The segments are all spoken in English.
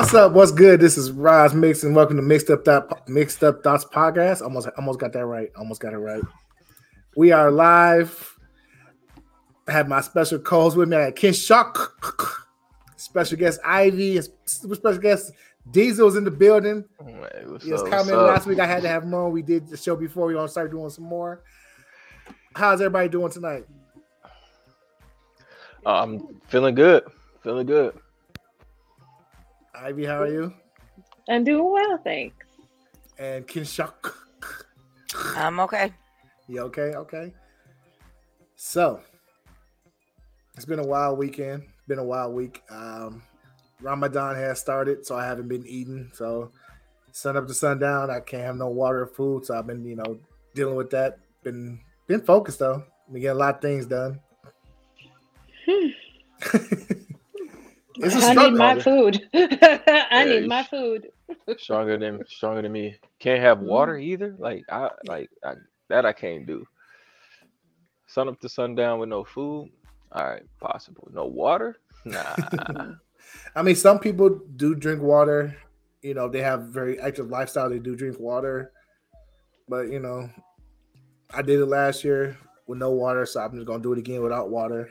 What's up? What's good? This is Roz Mix, and welcome to Mixed Up Thought, Mixed Up Thoughts podcast. Almost, almost got that right. Almost got it right. We are live. I have my special co-host with me. I got Ken Shock, special guest Ivy, special guest Diesel's in the building. Hey, what's He was commenting last week. I had to have him on. We did the show before. We're gonna start doing some more. How's everybody doing tonight? Uh, I'm feeling good. Feeling good. Ivy, how are you? I'm doing well, thanks. And Ken Shock. I'm okay. You okay? Okay. So it's been a wild weekend. Been a wild week. Um, Ramadan has started, so I haven't been eating. So sun up to sundown, I can't have no water or food. So I've been, you know, dealing with that. Been been focused though. We get a lot of things done. it's a I need struggle. my food. I Yeah, need my food. Stronger than stronger than me. Can't have water mm. either. Like I like I, that. I can't do. Sun up to sundown with no food. All right, possible. No water. Nah. I mean, some people do drink water. You know, they have very active lifestyle. They do drink water, but you know, I did it last year with no water, so I'm just gonna do it again without water.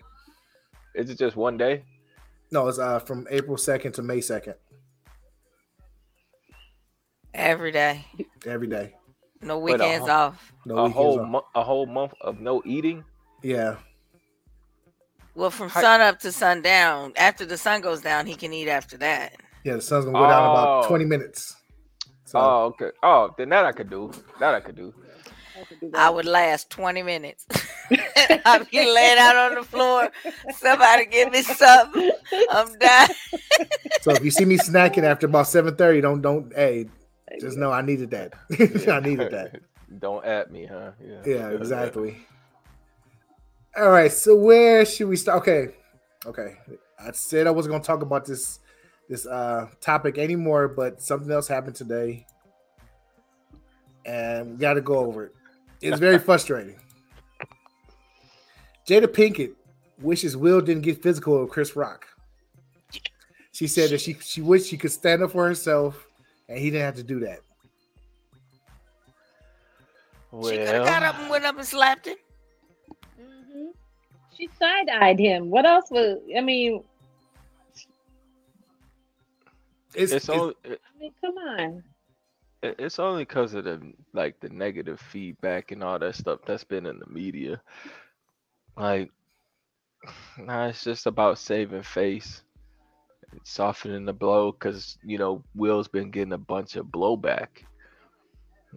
Is it just one day? No, it's uh from April second to May second, Every day. every day. No Wait, a weekends whole- off. No a weekends whole off. month. A whole month of no eating. Yeah, Well, from Hi- sun up to sundown. After the sun goes down, he can eat after that. yeah. The sun's gonna go down in about Oh. twenty minutes. So Oh, okay. Oh, then that I could do. That I could do. I would last 20 minutes. I'd be laying out on the floor. Somebody give me something. I'm dying. so if you see me snacking after about seven thirty, don't don't hey, just know I needed that. I needed that. Don't at me, huh? Yeah. Yeah, exactly. All right, so where should we start? Okay, okay. I said I wasn't gonna talk about this this uh topic anymore, but something else happened today, and we got to go over it. It's very frustrating. Jada Pinkett wishes Will didn't get physical with Chris Rock. She said that she she wished she could stand up for herself, and he didn't have to do that. She could have got up and went up and slapped him. Mhm. She side eyed him. What else was? I mean, It's, it's it's- only it- I mean, come on. it- it's only because of the like the negative feedback and all that stuff that's been in the media. Like, nah, it's just about saving face, and softening the blow. Because you know Will's been getting a bunch of blowback.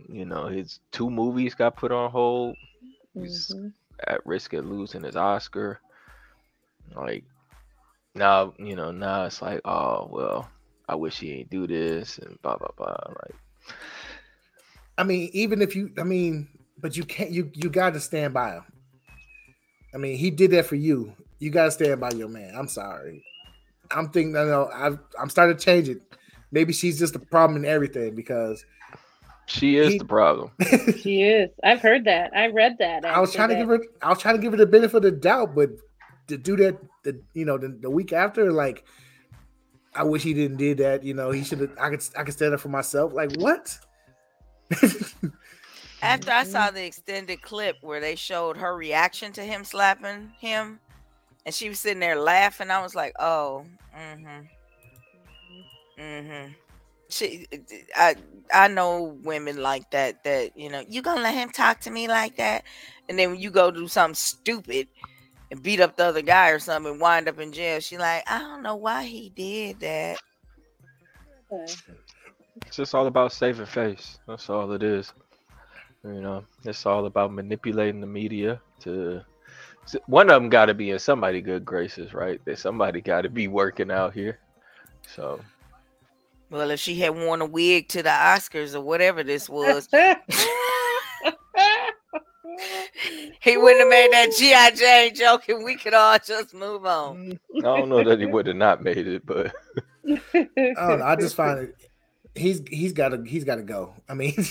You know his two movies got put on hold. He's Mhm. at risk of losing his Oscar. Like now, you know, now it's like, oh well, I wish he ain't do this and blah blah blah. Like I mean, even if you, I mean, but you can't. You you got to stand by him. I mean, he did that for you. You got to stand by your man. I'm sorry. I'm thinking. I know. I've, I'm starting to change it. Maybe she's just the problem in everything because she is He- the problem. She is. I've heard that. I read that. I was actually, trying to that- give her. I was trying to give her the benefit of the doubt, but to do that, the you know, the, the week after, like, I wish he didn't did that. You know, he should have. I could. I could stand up for myself. Like what? After I saw the extended clip where they showed her reaction to him slapping him, and she was sitting there laughing, I was like, "Oh, mm-hmm, mm-hmm." She, I, I know women like that. That you know, you gonna let him talk to me like that, and then when you go do something stupid and beat up the other guy or something and wind up in jail, she like, I don't know why he did that. It's just all about saving face. That's all it is. You know, it's all about manipulating the media to. One of them got to be in somebody good graces, right? That somebody got to be working out here. So Well, if she had worn a wig to the Oscars or whatever this was, he wouldn't have made that GI Jane joke, and we could all just move on. I don't know that he would have not made it, but I don't know. I just find it. He's he's got to he's got to go. I mean,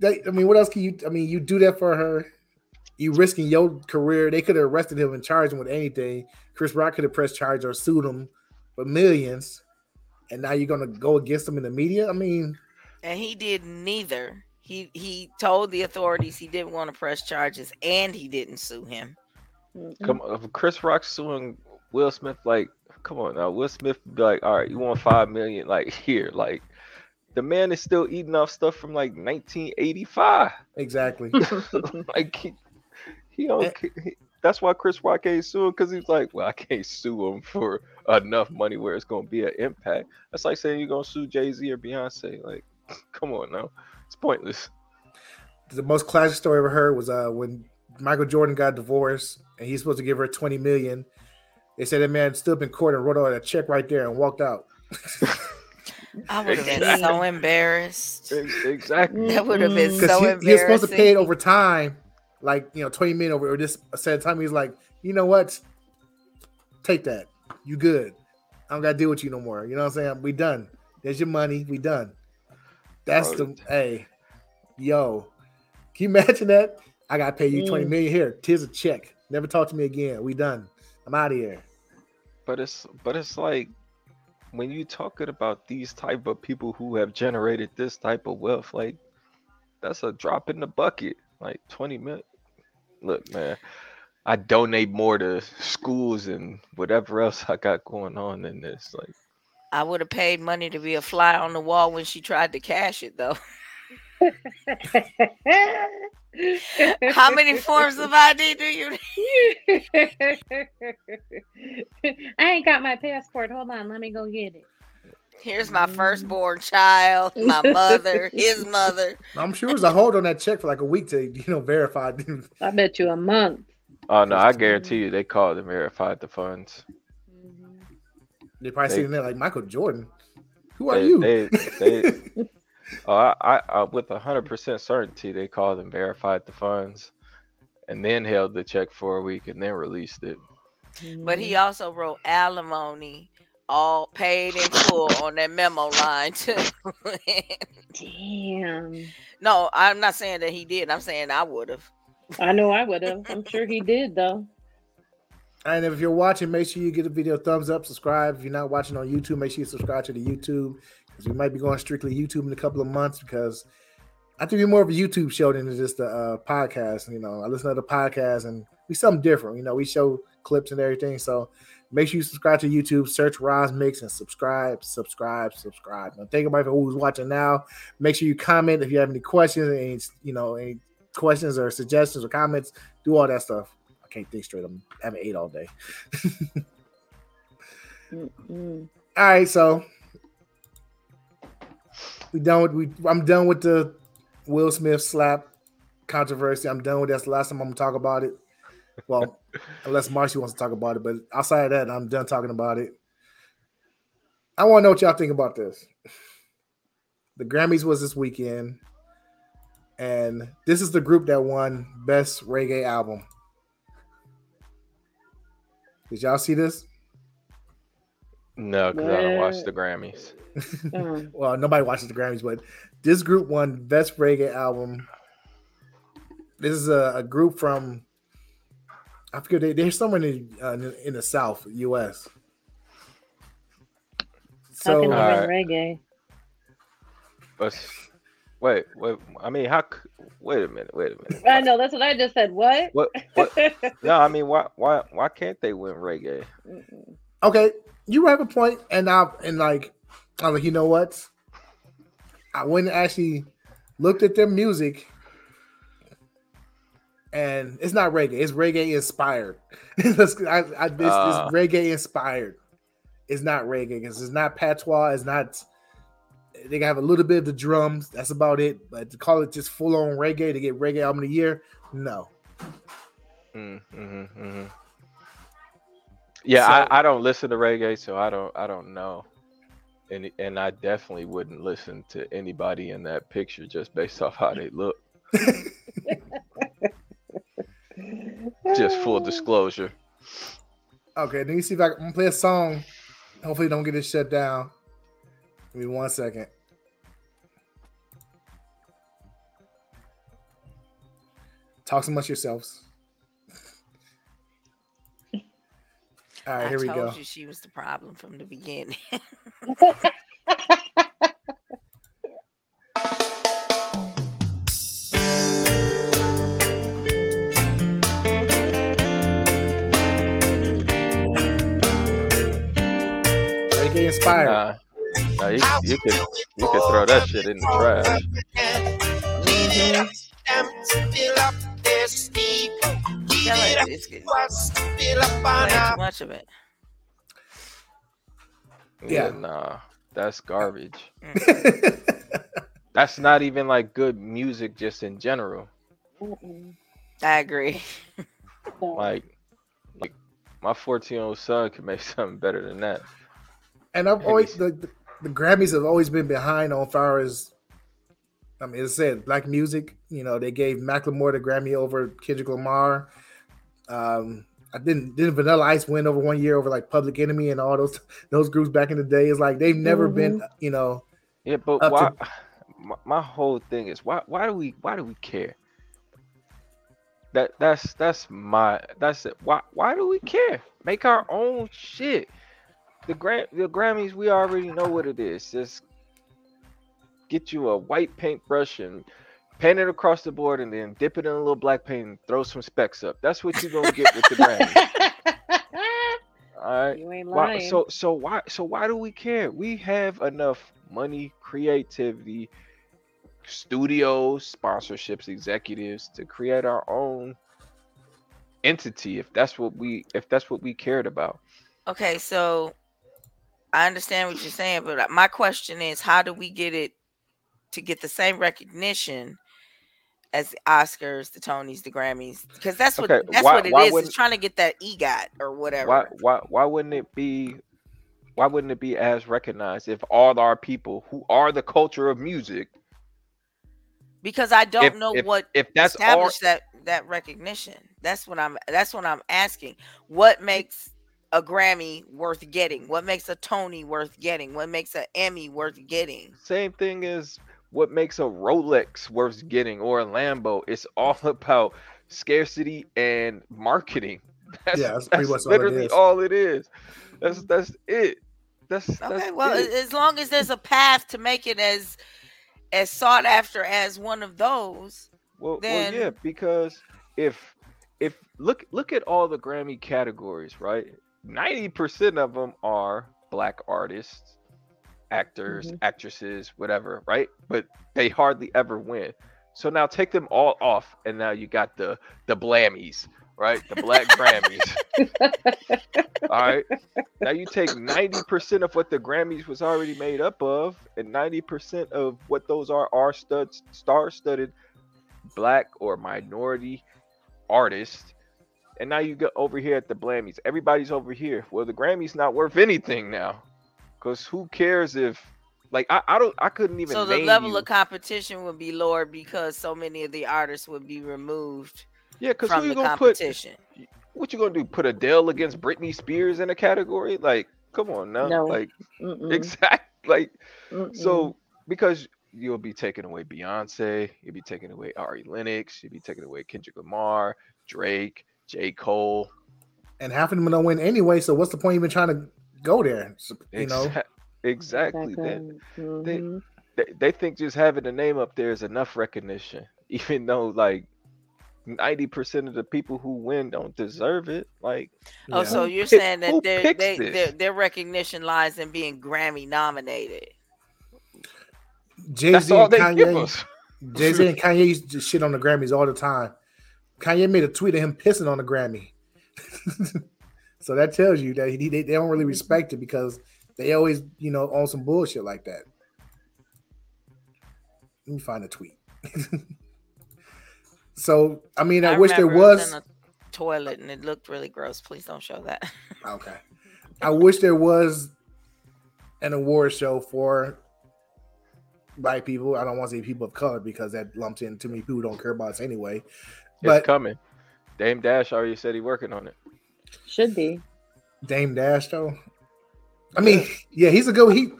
they, I mean, what else can you? I mean, you do that for her. You risking your career. They could have arrested him and charged him with anything. Chris Rock could have pressed charge or sued him for millions, and now you're gonna go against him in the media. I mean, And he did neither. He he told the authorities he didn't want to press charges, and he didn't sue him. Mm-hmm. Come on, if Chris Rock suing Will Smith, like, come on now, Will Smith be like, all right, you want five million, like here, like, the man is still eating off stuff from like 1985. exactly. like he, he don't. he- that's why Chris Rock ain't suing because he's like, well, I can't sue him for enough money where it's gonna be an impact. That's like saying you're gonna sue Jay Z or Beyonce. Like, come on now, it's pointless. the most classic story I ever heard was uh when Michael Jordan got divorced and he's supposed to give her 20 million. They said that man stood up in court and wrote out a check right there and walked out. I would have been so embarrassed. Exactly. That would have been so he, embarrassing. he was supposed to pay it over time, like you know, 20 million over or this set of time. He's like, you know what? Take that. You good. I don't gotta deal with you no more. You know what I'm saying? We done. There's your money. We done. That's the Right. hey, yo. Can you imagine that? I gotta pay you 20 Mm. million here. Tis a check. Never talk to me again. We done. I'm out of here. But it's but it's like when you talking about these type of people who have generated this type of wealth, like that's a drop in the bucket. Like 20 million. Look, man, I donate more to schools and whatever else I got going on than this. Like, I would have paid money to be a fly on the wall when she tried to cash it, though. How many forms of ID do you need? I ain't got my passport. Hold on, let me go get it. Here's my firstborn child, my mother, his mother. I'm sure there's a hold on that check for like a week to you know verify. I bet you a month. oh no, I guarantee you they called and verified the funds. they probably They- sitting there like Michael Jordan. Who are They, you? they, they, oh, I, I, I, with hundred percent certainty, they called and verified the funds, and then held the check for a week and then released it. But he mm-hmm. also wrote alimony, all paid in full on that memo line too. Damn. no, I'm not saying that he did. I'm saying I would have. I know I would have. I'm sure he did though. And if you're watching, make sure you give the video a thumbs up, subscribe. If you're not watching on YouTube, make sure you subscribe to the YouTube because we might be going strictly YouTube in a couple of months because I think we're more of a YouTube show than just a uh, podcast. You know, I listen to the podcast and we something different. You know, we show clips and everything. So make sure you subscribe to YouTube, search Roz Mix and subscribe, subscribe, subscribe. Now, everybody about who's watching now. Make sure you comment if you have any questions, any you know, any questions or suggestions or comments. Do all that stuff. I can't think straight. I'm I haven't ate all day. All right, so we done with we. I'm done with the Will Smith slap controversy. I'm done with that. That's the last time I'm gonna talk about it. Well, unless Marcy wants to talk about it, but outside of that, I'm done talking about it. I want to know what y'all think about this. The Grammys was this weekend, and this is the group that won Best Reggae Album. Did y'all see this? No, because I don't watch the Grammys. Oh. well, nobody watches the Grammys, but this group won Best Reggae Album. This is a, a group from I forget they, they're somewhere in the, uh, in- in the South U.S. How So can they Alright. reggae? But wait, wait. I mean, how? Wait a minute. Wait a minute. I know that's what I just said. What? What? What? No, I mean, why? Why? Why can't they win reggae? Okay, you have a point, and I and like I'm like you know what? I went and actually looked at their music, and it's not reggae. It's reggae inspired. Let's- I, I, it's, Ah. it's reggae inspired. It's not reggae because it's not patois. It's not. They have a little bit of the drums. That's about it. But to call it just full on reggae to get reggae album of the year, no. Mm, hmm hmm Yeah, So- I, I don't listen to reggae, so I don't I don't know, and and I definitely wouldn't listen to anybody in that picture just based off how they look. Just full disclosure. Okay, let me see if I can play a song. Hopefully, don't get it shut down. Give me one second. Talk amongst yourselves. All right, I here we told go. you she was the problem from the beginning. They get inspired. Nah, nah you, you can you can throw that shit in the trash. Tell her it's good. Way too much of it. Yeah, Yeah. nah, that's garbage. That's not even like good music just in general. Mm-mm. I agree. Like, like my 14 year old son could make something better than that. and I've always the, the, the Grammys have always been behind on far as I mean, as I said, black music. You know, they gave Macklemore the Grammy over Kendrick Lamar. Um, I didn't didn't Vanilla Ice win over one year over like Public Enemy and all those those groups back in the day. It's like they've never been, you know, Yeah, but why? to- My, my whole thing is why? Why do we? Why do we care? That that's that's my that's it. Why why do we care? Make our own shit. The Gram the Grammys we already know what it is. Just get you a white paintbrush and paint it across the board and then dip it in a little black paint and throw some specks up. That's what you're gonna get with the brand. All right. you ain't Why, so so why so why do we care? We have enough money, creativity, studios, sponsorships, executives to create our own entity if that's what we if that's what we cared about. Okay, so I understand what you're saying, but my question is how do we get it to get the same recognition as the Oscars, the Tonys, the Grammys? Because that's what Okay, that's why- what it is. It's trying to get that EGOT or whatever. Why why why wouldn't it be why wouldn't it be as recognized if all our people who are the culture of music Because I don't if, know if, what if that's all that that recognition. That's what I'm that's what I'm asking. What makes a Grammy worth getting? What makes a Tony worth getting? What makes an Emmy worth getting? same thing as what makes a Rolex worth getting or a Lambo. It's all about scarcity and marketing. That's, Yeah, that's pretty that's much all it literally all it is. That's that's it. That's Okay, that's well, it. as long as there's a path to make it as as sought after as one of those, Well, then- well, yeah, because if if look look at all the Grammy categories, right? Ninety percent of them are black artists, actors, Mhm. actresses, whatever, right? But they hardly ever win. So now take them all off, and now you got the the Blammies, right? The Black Grammys. all right. Now you take ninety percent of what the Grammys was already made up of, and ninety percent of what those are are studs, star-studded black or minority artists. And now you get over here at the Blammies. Everybody's over here. Well, the Grammys not worth anything now. Cause who cares if like I, I don't I couldn't even so the name level you. of competition would be lower because so many of the artists would be removed yeah, cause from who the you gonna put what you gonna do? Put Adele against Britney Spears in a category? Like, come on now. No. Like Mm-mm, exact like mm-mm. so because you'll be taking away Beyonce, you'll be taking away Ari Lennox, you'll be taking away Kendrick Lamar, Drake, J. Cole. and half of them don't win anyway. So what's the point even trying to go there? So, You know, exactly. They, Exactly. they- Mhm. they, they think just having a name up there is enough recognition, even though like 90% of the people who win don't deserve it. Like, Oh, Yeah. so you're pick- saying that their they, their their recognition lies in being Grammy nominated. Jay Z and Kanye. Jay Z and Kanye used to shit on the Grammys all the time. Kanye made a tweet of him pissing on the Grammy. So that tells you that he, they, they don't really mhm. respect it because they always, you know, on some bullshit like that. Let me find a tweet. so, I mean, I, wish there remember it was. in a toilet and it looked really gross. Please don't show that. Okay. I wish there was an award show for black people. I don't want to say people of color because that lumps in too many people who don't care about us anyway. It's But coming. Dame Dash already said he working on it. Should be. Dame Dash though. I mean, yeah, he's a good he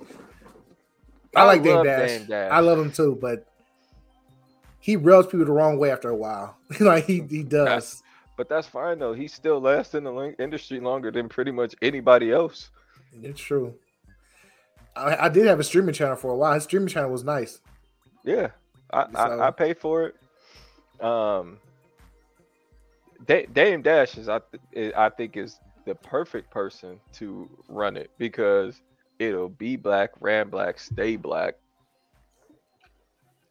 I, like Dame Dash. Dame Dash. I love him too, but he rubs people the wrong way after a while. like he he does. But that's fine though. He still lasts in the industry longer than pretty much anybody else. It's true. I, I did have a streaming channel for a while. His streaming channel was nice. Yeah, I So- I, I pay for it. Um, Da- Dame Dash is I th- I think is the perfect person to run it because it'll be black, ran black, stay black,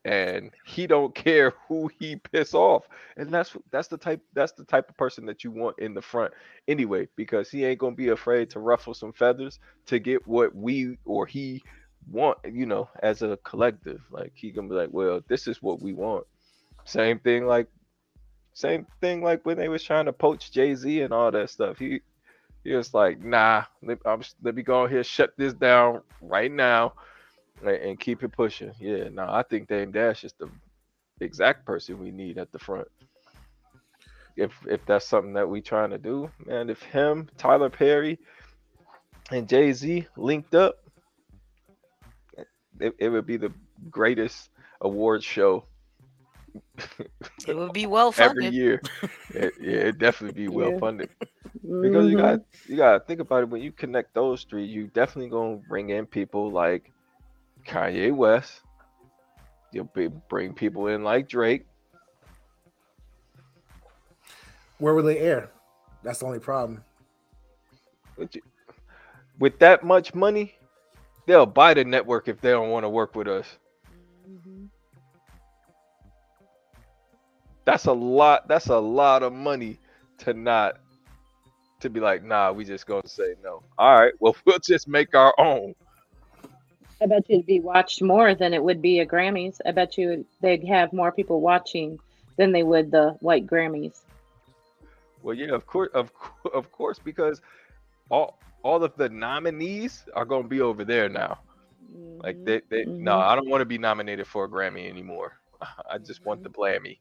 and he don't care who he piss off, and that's that's the type that's the type of person that you want in the front anyway because he ain't gonna be afraid to ruffle some feathers to get what we or he want you know as a collective. Like he gonna be like well this is what we want. Same thing like same thing like when they was trying to poach jay-z and all that stuff. He he was like nah let, I'm, let me go here shut this down right now and, and keep it pushing. Yeah no i think dame dash is the exact person we need at the front. If if that's something that we trying to do man if him tyler perry and jay-z linked up it, it would be the greatest award show It would be well funded every year. It, yeah, it definitely be well Yeah. funded because you Mhm. got you got to think about it. When you connect those three, you definitely gonna bring in people like Kanye West. You'll be, bring people in like Drake. Where will they air? That's the only problem. With you- With that much money, they'll buy the network if they don't want to work with us. Mhm. That's a lot. That's a lot of money to not to be like, nah, we just gonna say no. All right, well, we'll just make our own. I bet you it'd be watched more than it would be a Grammys. I bet you they'd have more people watching than they would the white Grammys. Well, yeah, of course, of course, of course, because all all of the nominees are gonna be over there now. Like Mhm. they, they no, Mhm. I don't want to be nominated for a Grammy anymore. I just want the Blammy.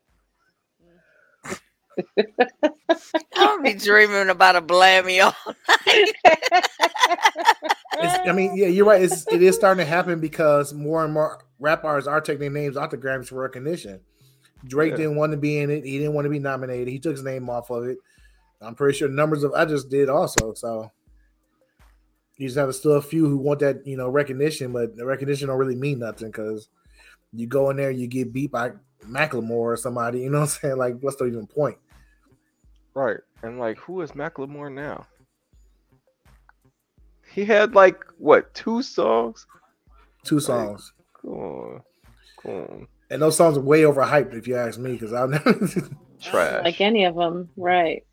I'll be dreaming about a blammy all night. It's, I mean, yeah, you're right. It's, it is starting to happen because more and more rap artists are taking their names off the Grammys for recognition. Drake Yeah. didn't want to be in it. He didn't want to be nominated. He took his name off of it. I'm pretty sure numbers of others did also. So you just have still a few who want that, you know, recognition, but the recognition don't really mean nothing because you go in there, you get beat by Macklemore or somebody. You know what I'm saying? Like, what's the even point? Right, and like, who is Macklemore now? He had like what two songs? Two songs, Come on, come on, and those songs are way overhyped if you ask me. Because I've never. trash. like any of them, right?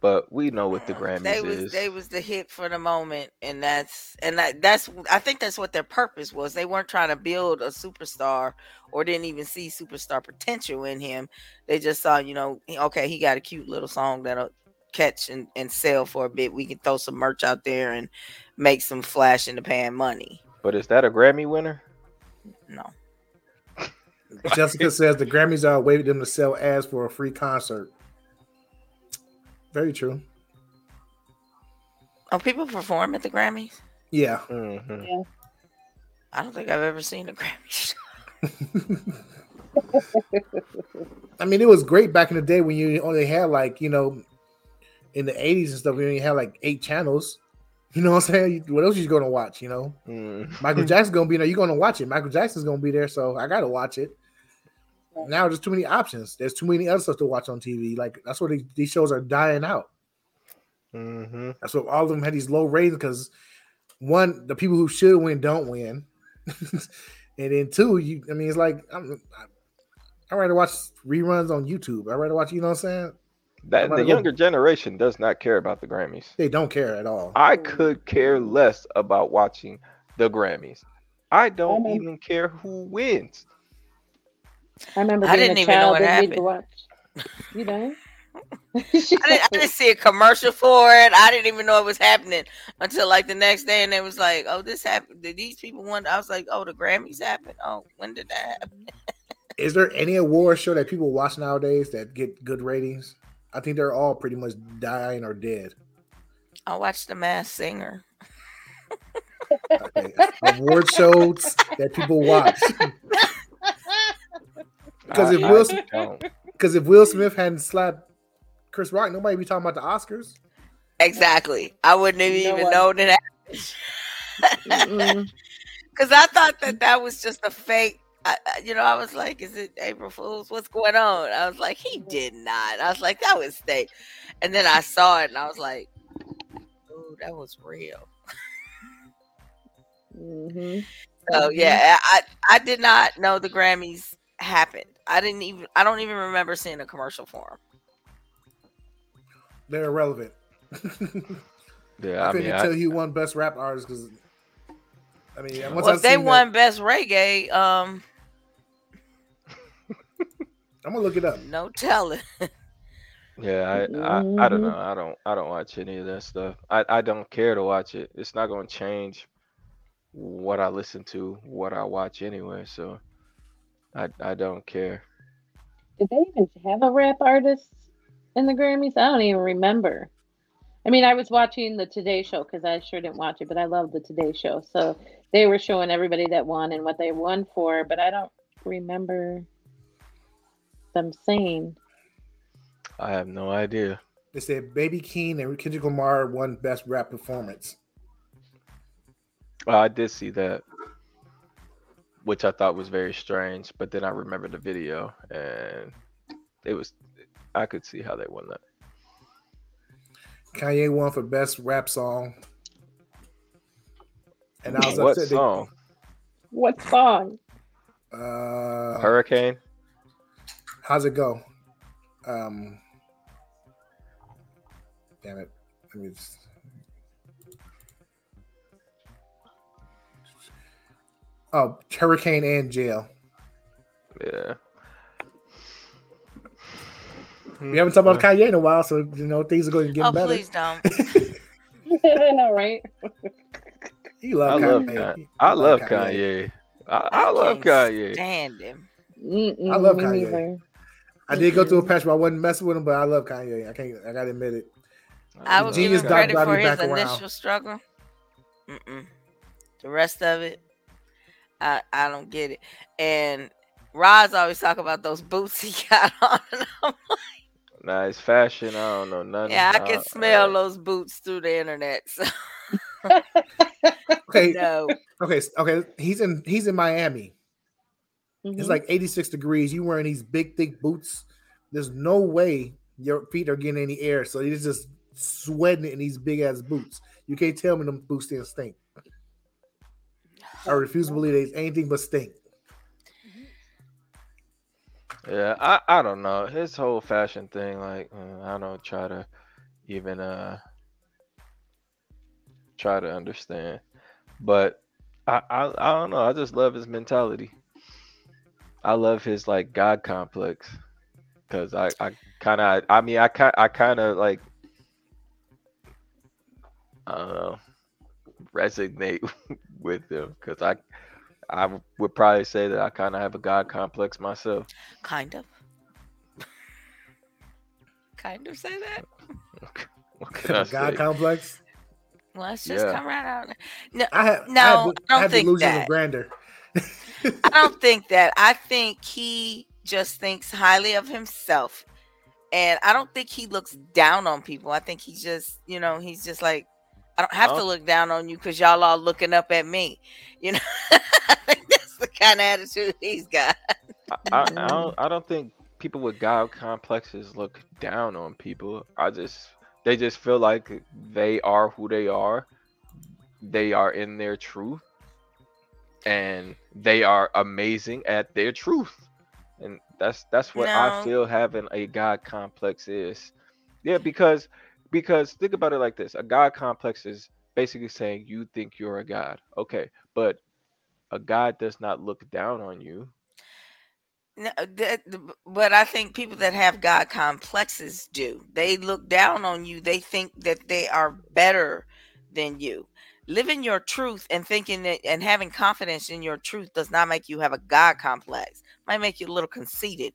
But we know what the Grammys they was is. they was the hit for the moment, and that's and that, that's I think that's what their purpose was. They weren't trying to build a superstar or didn't even see superstar potential in him. They just saw, you know, okay, he got a cute little song that'll catch and, and sell for a bit. We can throw some merch out there and make some flash in the pan money. But is that a Grammy winner? No. Jessica says the Grammys are a way for them to sell ads for a free concert. Very true. Oh, people perform at the Grammys? Yeah. hmm I don't think I've ever seen a Grammy. I mean, it was great back in the day when you only had like, you know, in the 80s and stuff, we only had like eight channels. You know what I'm saying? What else you going to watch? You know, Mm. Michael Jackson's going to be there. You're going to watch it. Michael Jackson's going to be there. So I got to watch it. Now there's too many options. There's too many other stuff to watch on TV. Like, that's where these- these shows are dying out. hmm That's what all of them had these low ratings because one, the people who should win don't win, and then two, you. I mean, it's like I'm. I rather watch reruns on YouTube. I rather watch. You know what I'm saying? That Somebody the go- younger generation does not care about the Grammys. They don't care at all. I could care less about watching the Grammys. I don't know. even care who wins. I remember I didn't a even know child what that need to happened. watch. You know? I didn't, I didn't see a commercial for it. I didn't even know it was happening until like the next day, and it was like, "Oh, this happened." Did these people want? I was like, "Oh, the Grammys happened. Oh, when did that happen?" Is there any award show that people watch nowadays that get good ratings? I think they're all pretty much dying or dead. I watched The Masked Singer. Okay. award shows that people watch. Because if Will- Because if Will Smith hadn't slapped Chris Rock, nobody be talking about the Oscars. Exactly. I wouldn't have You know even what? known that. Because I thought that that was just a fake. I, I- you know, I was like, "Is it April Fools? What's going on?" I was like, "He did not." I was like, "That was fake," and then I saw it, and I was like, "Oh, that was real." Mhm. So yeah, I I did not know the Grammys happened. I didn't even. I don't even remember seeing a commercial for them. They're irrelevant. Yeah, I, I couldn't mean, tell I, he won best rap artist because I mean, them. once Well, if they seen that- won Best Reggae, um, I'm gonna look it up. no telling. yeah, I, I, I don't know. I don't, I don't watch any of that stuff. I, I don't care to watch it. It's not going to change what I listen to, what I watch anyway. So, I, I don't care. Did they even have a rap artist in the Grammys? I don't even remember. I mean, I was watching the Today Show because I sure didn't watch it, but I love the Today Show. So they were showing everybody that won and what they won for, but I don't remember them saying. I have no idea. They said Baby Keem and Kendrick Lamar won best rap performance. Well, I did see that, which I thought was very strange. But then I remembered the video, and it was. I could see how they won that. Kanye won for best rap song. And I was What upset. they- song? What song? uh, Hurricane. how's it go? Um, damn it. Let me just. Oh, Hurricane and Jail. Yeah. We haven't talked about hmm. Kanye in a while, so you know things are going to get Oh, better. please don't. I know, right? You I love love Kanye. Kanye. I love Kanye. I, I love can't Kanye. Stand him. Mm-mm, I love me Kanye. neither. I did go through a patch where I wasn't messing with him, but I love Kanye. I can't. I gotta admit it. I love would Genius give him credit for his back around. initial struggle. Mm-mm. The rest of it, I I don't get it. And Roz always talk about those boots he got on. and I'm Nice fashion. I don't know nothing. Yeah, I can Uh, smell uh, those boots through the internet. So Okay, no. okay, okay. He's in. He's in Miami. Mhm. It's like 86 degrees. You wearing these big, thick boots. There's no way your feet are getting any air. So he's just sweating in these big ass boots. You can't tell me them boots didn't stink. I refuse to believe there's anything but stink. Yeah, I, I don't know. His whole fashion thing, like uh, I don't try to even uh try to understand. But I, I I don't know. I just love his mentality. I love his like God complex. Cause I, I kinda I mean I kind I kinda like I don't know resonate with them because I I would probably say that I kind of have a God complex myself. Kind of. kind of say that. What can I God say? complex. Let's just Yeah. come right out. No, I have No, I have, I don't I have think that. of grandeur. I don't think that. I think he just thinks highly of himself. And I don't think he looks down on people. I think he's just, you know, he's just like, I don't have to Oh. look down on you because y'all all looking up at me. You know, that's the kind of attitude he's got. I, I, I mm. don't I don't think people with God complexes look down on people. I just they just feel like they are who they are. They are in their truth. And they are amazing at their truth. And that's that's what I feel having a God complex is. Yeah, because because think about it like this. A God complex is basically saying you think you're a god. Okay, but a god does not look down on you. No, that, but I think people that have God complexes do. They look down on you. They think that they are better than you. Living your truth and thinking that and having confidence in your truth does not make you have a God complex. Might make you a little conceited,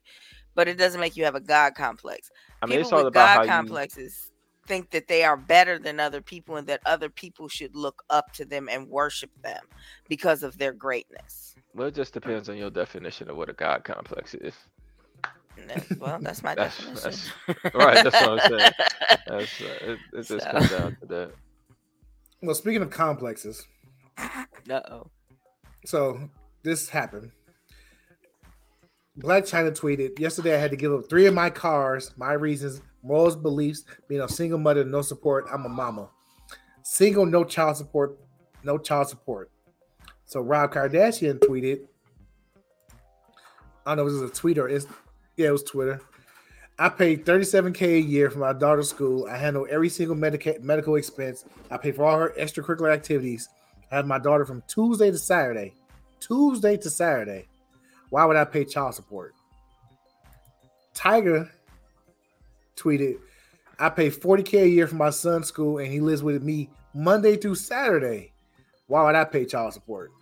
but it doesn't make you have a God complex. I mean, people it's all about how God you. Complexes think that they are better than other people and that other people should look up to them and worship them because of their greatness. Well, it just depends on your definition of what a god complex is. That- Well, that's my That's, definition. that's right. That's what I'm saying. That's, uh, it, it just So- comes down to that. Well, speaking of complexes, Uh-oh. so this happened. Blac Chyna tweeted yesterday. I had to give up three of my cars. My reasons, morals, beliefs, being a single mother, no support. I'm a mama. Single, no child support, no child support. So Rob Kardashian tweeted. I don't know if it was a tweet or it's yeah, it was Twitter. I pay 37k a year for my daughter's school. I handle every single medica- medical expense. I pay for all her extracurricular activities. I have my daughter from Tuesday to Saturday. Tuesday to Saturday. Why would I pay child support? Tyga tweeted, I pay 40K a year for my son's school and he lives with me Monday through Saturday. Why would I pay child support?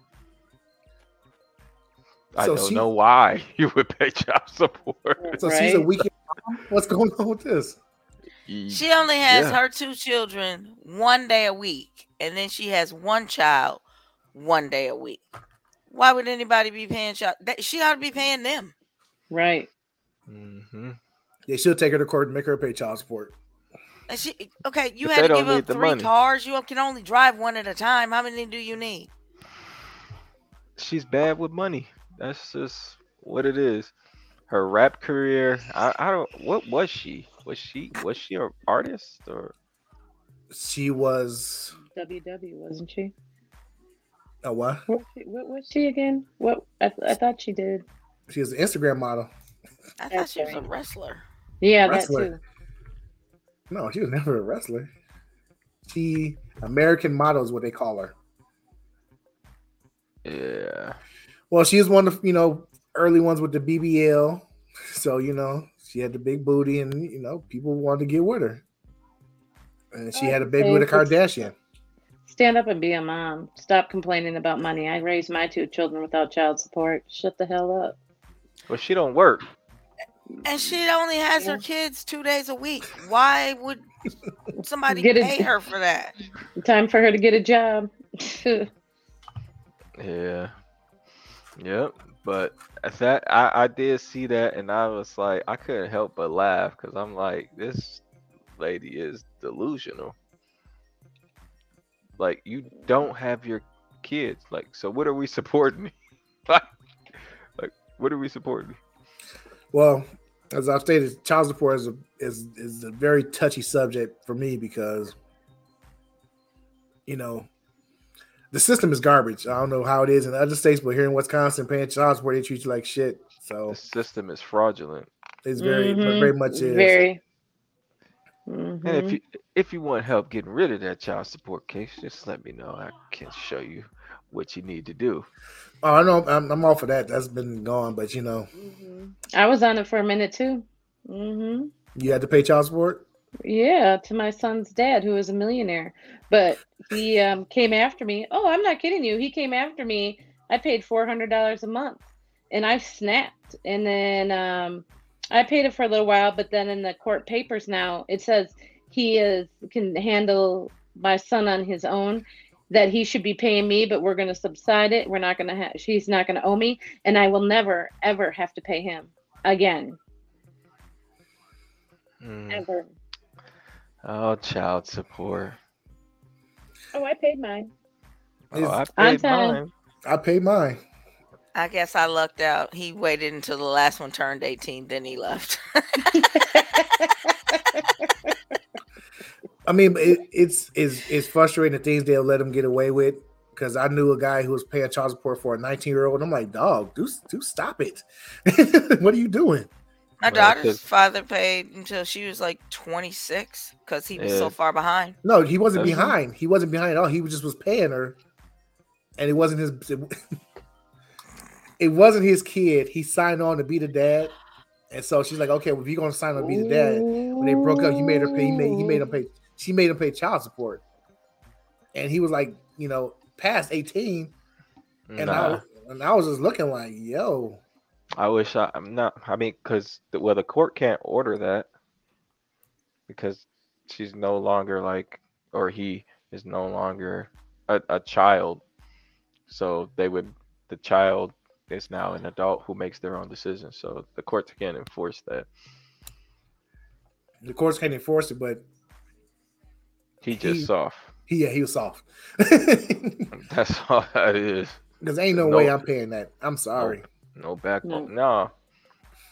I So don't she- know why you would pay child support. So she's a weekend mom? What's going on with this? She only has Yeah. her two children one day a week, and then she has one child one day a week. Why would anybody be paying child? That, she ought to be paying them. Right. Mhm. They should take her to court and make her pay child support. And she okay. You But had to give up three money. cars. You can only drive one at a time. How many do you need? She's bad with money. That's just what it is. Her rap career. I, I don't. What was she? Was she? Was she an artist or? She was WW wasn't she? a what? What, was she- what was she again? What I, th- I thought she did. She was an Instagram model. I thought That's she was a wrestler. Yeah, Wrestler. that too. No, she was never a wrestler. She American model is what they call her. Yeah. Well, she was one of you know early ones with the BBL, so you know she had the big booty, and you know people wanted to get with her. And she Oh, had a baby with a Kardashian. Stand up and be a mom. Stop complaining about money. I raised my two children without child support. Shut the hell up. Well, she don't work. And she only has her kids two days a week. Why would somebody Get it- pay her for that? Time for her to get a job. Yeah. Yep. But that I, I did see that and I was like I couldn't help but laugh because I'm like this lady is delusional. Like you don't have your kids. Like so what are we supporting? like, like what are we supporting? Well, as I've stated, child support is a is is a very touchy subject for me because you know the system is garbage. I don't know how it is in other states, but here in Wisconsin, paying child support, they treat you like shit. So The system is fraudulent. it's very Mhm. very much is. Very. And Mhm. if you if you want help getting rid of that child support case, just let me know. I can show you what you need to do. Oh, I know. I'm, I'm all for that. That's been gone, but you know, Mhm. I was on it for a minute too. hmm you had to pay child support. Yeah, to my son's dad, who is a millionaire. But he um, came after me. Oh, I'm not kidding you. He came after me. I paid $400 a month and I snapped. And then um, I paid it for a little while, but then in the court papers now, it says he is can handle my son on his own. That he should be paying me, but we're going to subside it. We're not going to have. He's not going to owe me, and I will never ever have to pay him again, Mm. ever. Oh, child support. Oh, I paid mine. Oh, I paid mine. I paid mine. I guess I lucked out. He waited until the last one turned 18, then he left. I mean, it, it's it's it's frustrating the things they'll let them get away with. Because I knew a guy who was paying child support for a 19 year old. and I'm like, dog, do do stop it. what are you doing? My Well, daughter's 'cause- father paid until she was like 26 because he was Yeah. so far behind. No, he wasn't Doesn't- behind. He wasn't behind at all. He was just was paying her, and it wasn't his. It, it wasn't his kid. He signed on to be the dad, and so she's like, okay, well, if you're gonna sign on to be the dad, when they broke up, he made her pay. He made he made him pay. She made him pay child support, and he was like, you know, past 18, and I Nah, was, and I was just looking like, yo, I wish I, I'm not. I mean, because well, the court can't order that because she's no longer like, or he is no longer a, a child. So they would, the child is now an adult who makes their own decisions. So the courts can't enforce that. The courts can't enforce it, but He just He- soft. he yeah, he was soft. That's all that is. Because ain't no, No. way I'm paying that. I'm sorry. No backbone. No. No.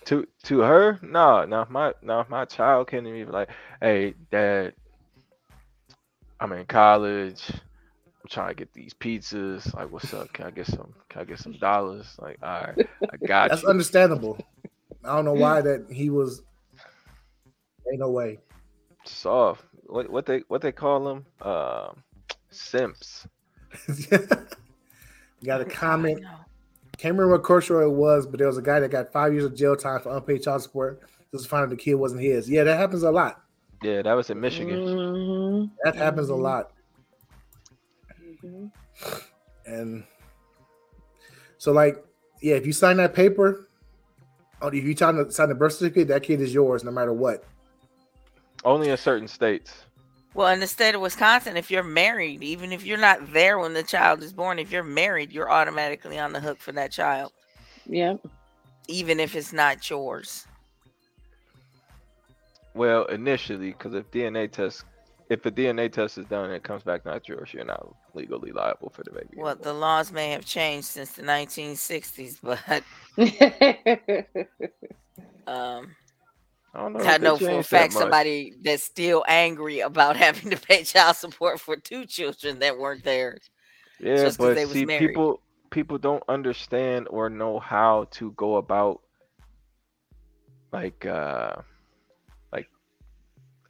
To to her, no, no, my no, my child can't even be like, hey, dad, I'm in college. I'm trying to get these pizzas. Like, what's up? Can I get some? Can I get some dollars? Like, all right, I got That's you. understandable. I don't know why that he was. Ain't no way. Soft. What what they what they call them? Um, simps. Got a comment. Can't remember what court show it was, but there was a guy that got five years of jail time for unpaid child support. Just to find the kid wasn't his. Yeah, that happens a lot. Yeah, that was in Michigan. Mhm, That happens a lot. mhm. And so, like, yeah, if you sign that paper, or if you trying to sign the birth certificate, that kid is yours no matter what. Only in certain states. Well, in the state of Wisconsin, if you're married, even if you're not there when the child is born, if you're married, you're automatically on the hook for that child, Yep. even if it's not yours. Well, initially, because if DNA test, if a DNA test is done and it comes back not yours, you're not legally liable for the baby. Well, the laws may have changed since the 1960s, but um, I don't know. I know for a changed that fact somebody that's still angry about having to pay child support for two children that weren't theirs. Yeah, but they was see, married. people people don't understand or know how to go about like uh like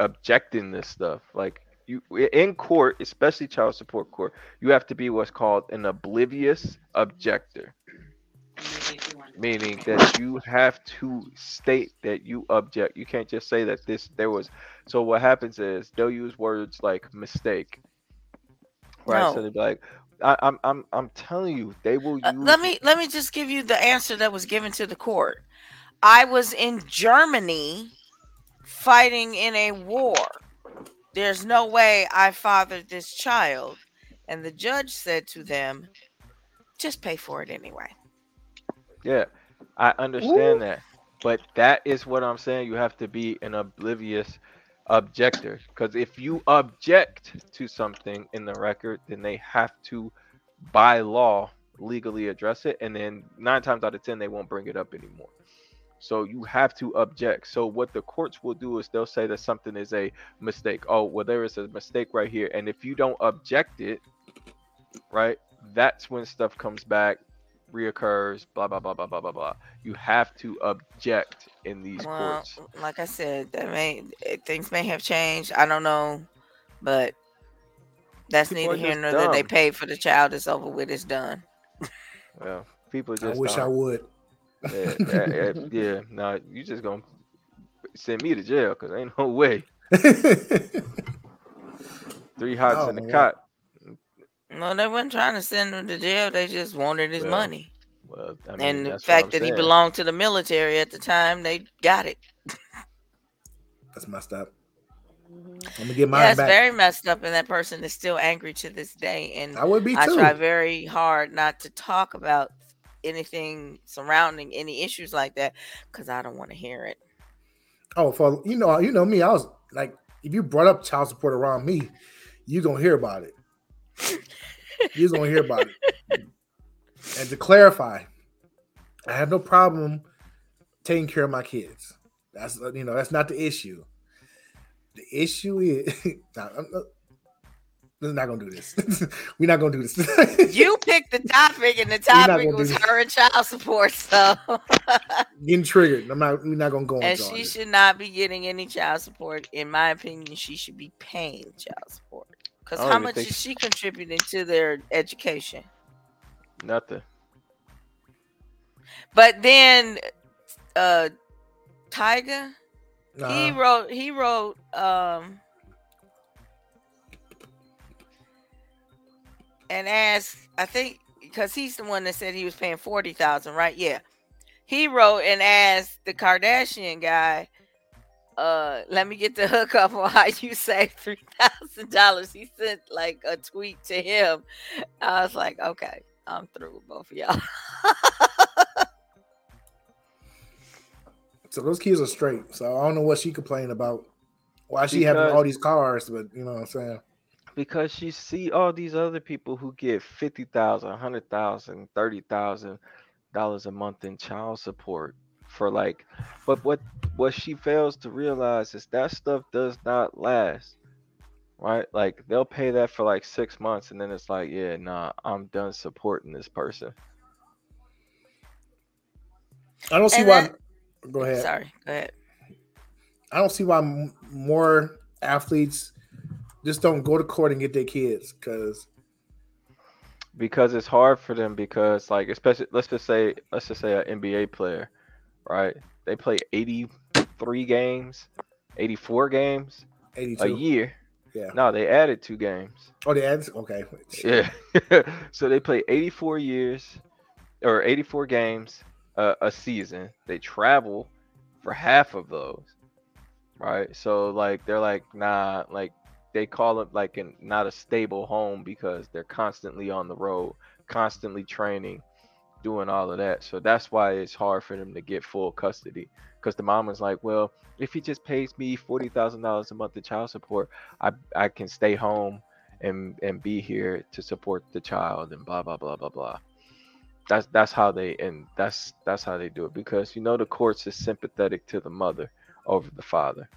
objecting this stuff. Like you in court, especially child support court, you have to be what's called an oblivious objector. Meaning that you have to state that you object. You can't just say that this there was. So what happens is they'll use words like mistake, right? So they'll be like, I, I'm I'm I'm telling you, they will use. Uh, let me let me just give you the answer that was given to the court. I was in Germany fighting in a war. There's no way I fathered this child. And the judge said to them, just pay for it anyway. Yeah, I understand that, but that is what I'm saying. You have to be an oblivious objector because if you object to something in the record, then they have to, by law, legally address it, and then nine times out of ten they won't bring it up anymore. So you have to object. So what the courts will do is they'll say that something is a mistake. Oh, well, there is a mistake right here, and if you don't object it, right, that's when stuff comes back reoccurs, blah blah blah blah blah blah blah. You have to object in these Well, courts. like I said, that may things may have changed. I don't know, but that's People neither here just nor there. They paid for the child. It's over with. It's done. Well, people just. I just wish I would. Yeah, yeah, yeah, yeah. No, you just gonna send me to jail because ain't no way. Three hots Oh, in the man. cot. No, they weren't trying to send him to jail. They just wanted his Well, money. Well, I mean, and the that's what fact I'm that he saying. belonged to the military at the time, they got it. That's messed up. Mm-hmm. I'm gonna get mine yeah, it's back. very messed up, and that person is still angry to this day. And I would be I too. try very hard not to talk about anything surrounding any issues like that because I don't want to hear it. Oh, for you know, you know me. I was like, if you brought up child support around me, you gonna hear about it. You're gonna hear about it. And to clarify, I have no problem taking care of my kids. That's you know, that's not the issue. The issue is, Nah, I'm not, we're not gonna do this. We're not gonna do this. You picked the topic, and the topic was her and child support. So, getting triggered. I'm not. We're not gonna go on. and she should not be getting any child support. In my opinion, she should be paying child support. Because how much think- is she contributing to their education? Nothing. But then, uh, Tyga, he Uh-huh. wrote he wrote um and asked i think because he's the one that said he was paying 40000 right yeah he wrote and asked the kardashian guy uh let me get the hookup on how you say three thousand dollars. He sent like a tweet to him. I was like, okay, I'm through with both of y'all. so those kids are straight. So I don't know what she complained about. Why she having all these cars, but you know what I'm saying? Because she see all these other people who get fifty thousand, a hundred thousand, thirty thousand dollars a month in child support for like but what what she fails to realize is that stuff does not last. Right? Like they'll pay that for like six months and then it's like, yeah, nah, I'm done supporting this person. I don't see And why. that- go ahead. Sorry, go ahead. I don't see why m- more athletes just don't go to court and get their kids because because it's hard for them because like especially let's just say let's just say an NBA player, right? They play 83 games, 84 games a year. Yeah. No, they added two games. Oh, they ads. Okay. Yeah. so they play 84 years or 84 games uh, a season. They travel for half of those. Right? So like they're like nah, like they call it like an not a stable home because they're constantly on the road, constantly training, doing all of that. So that's why it's hard for them to get full custody because the mom was like, well, if he just pays me forty thousand dollars a month in child support, I I can stay home and and be here to support the child and blah blah blah blah blah. That's that's how they and that's that's how they do it because you know the courts is sympathetic to the mother over the father,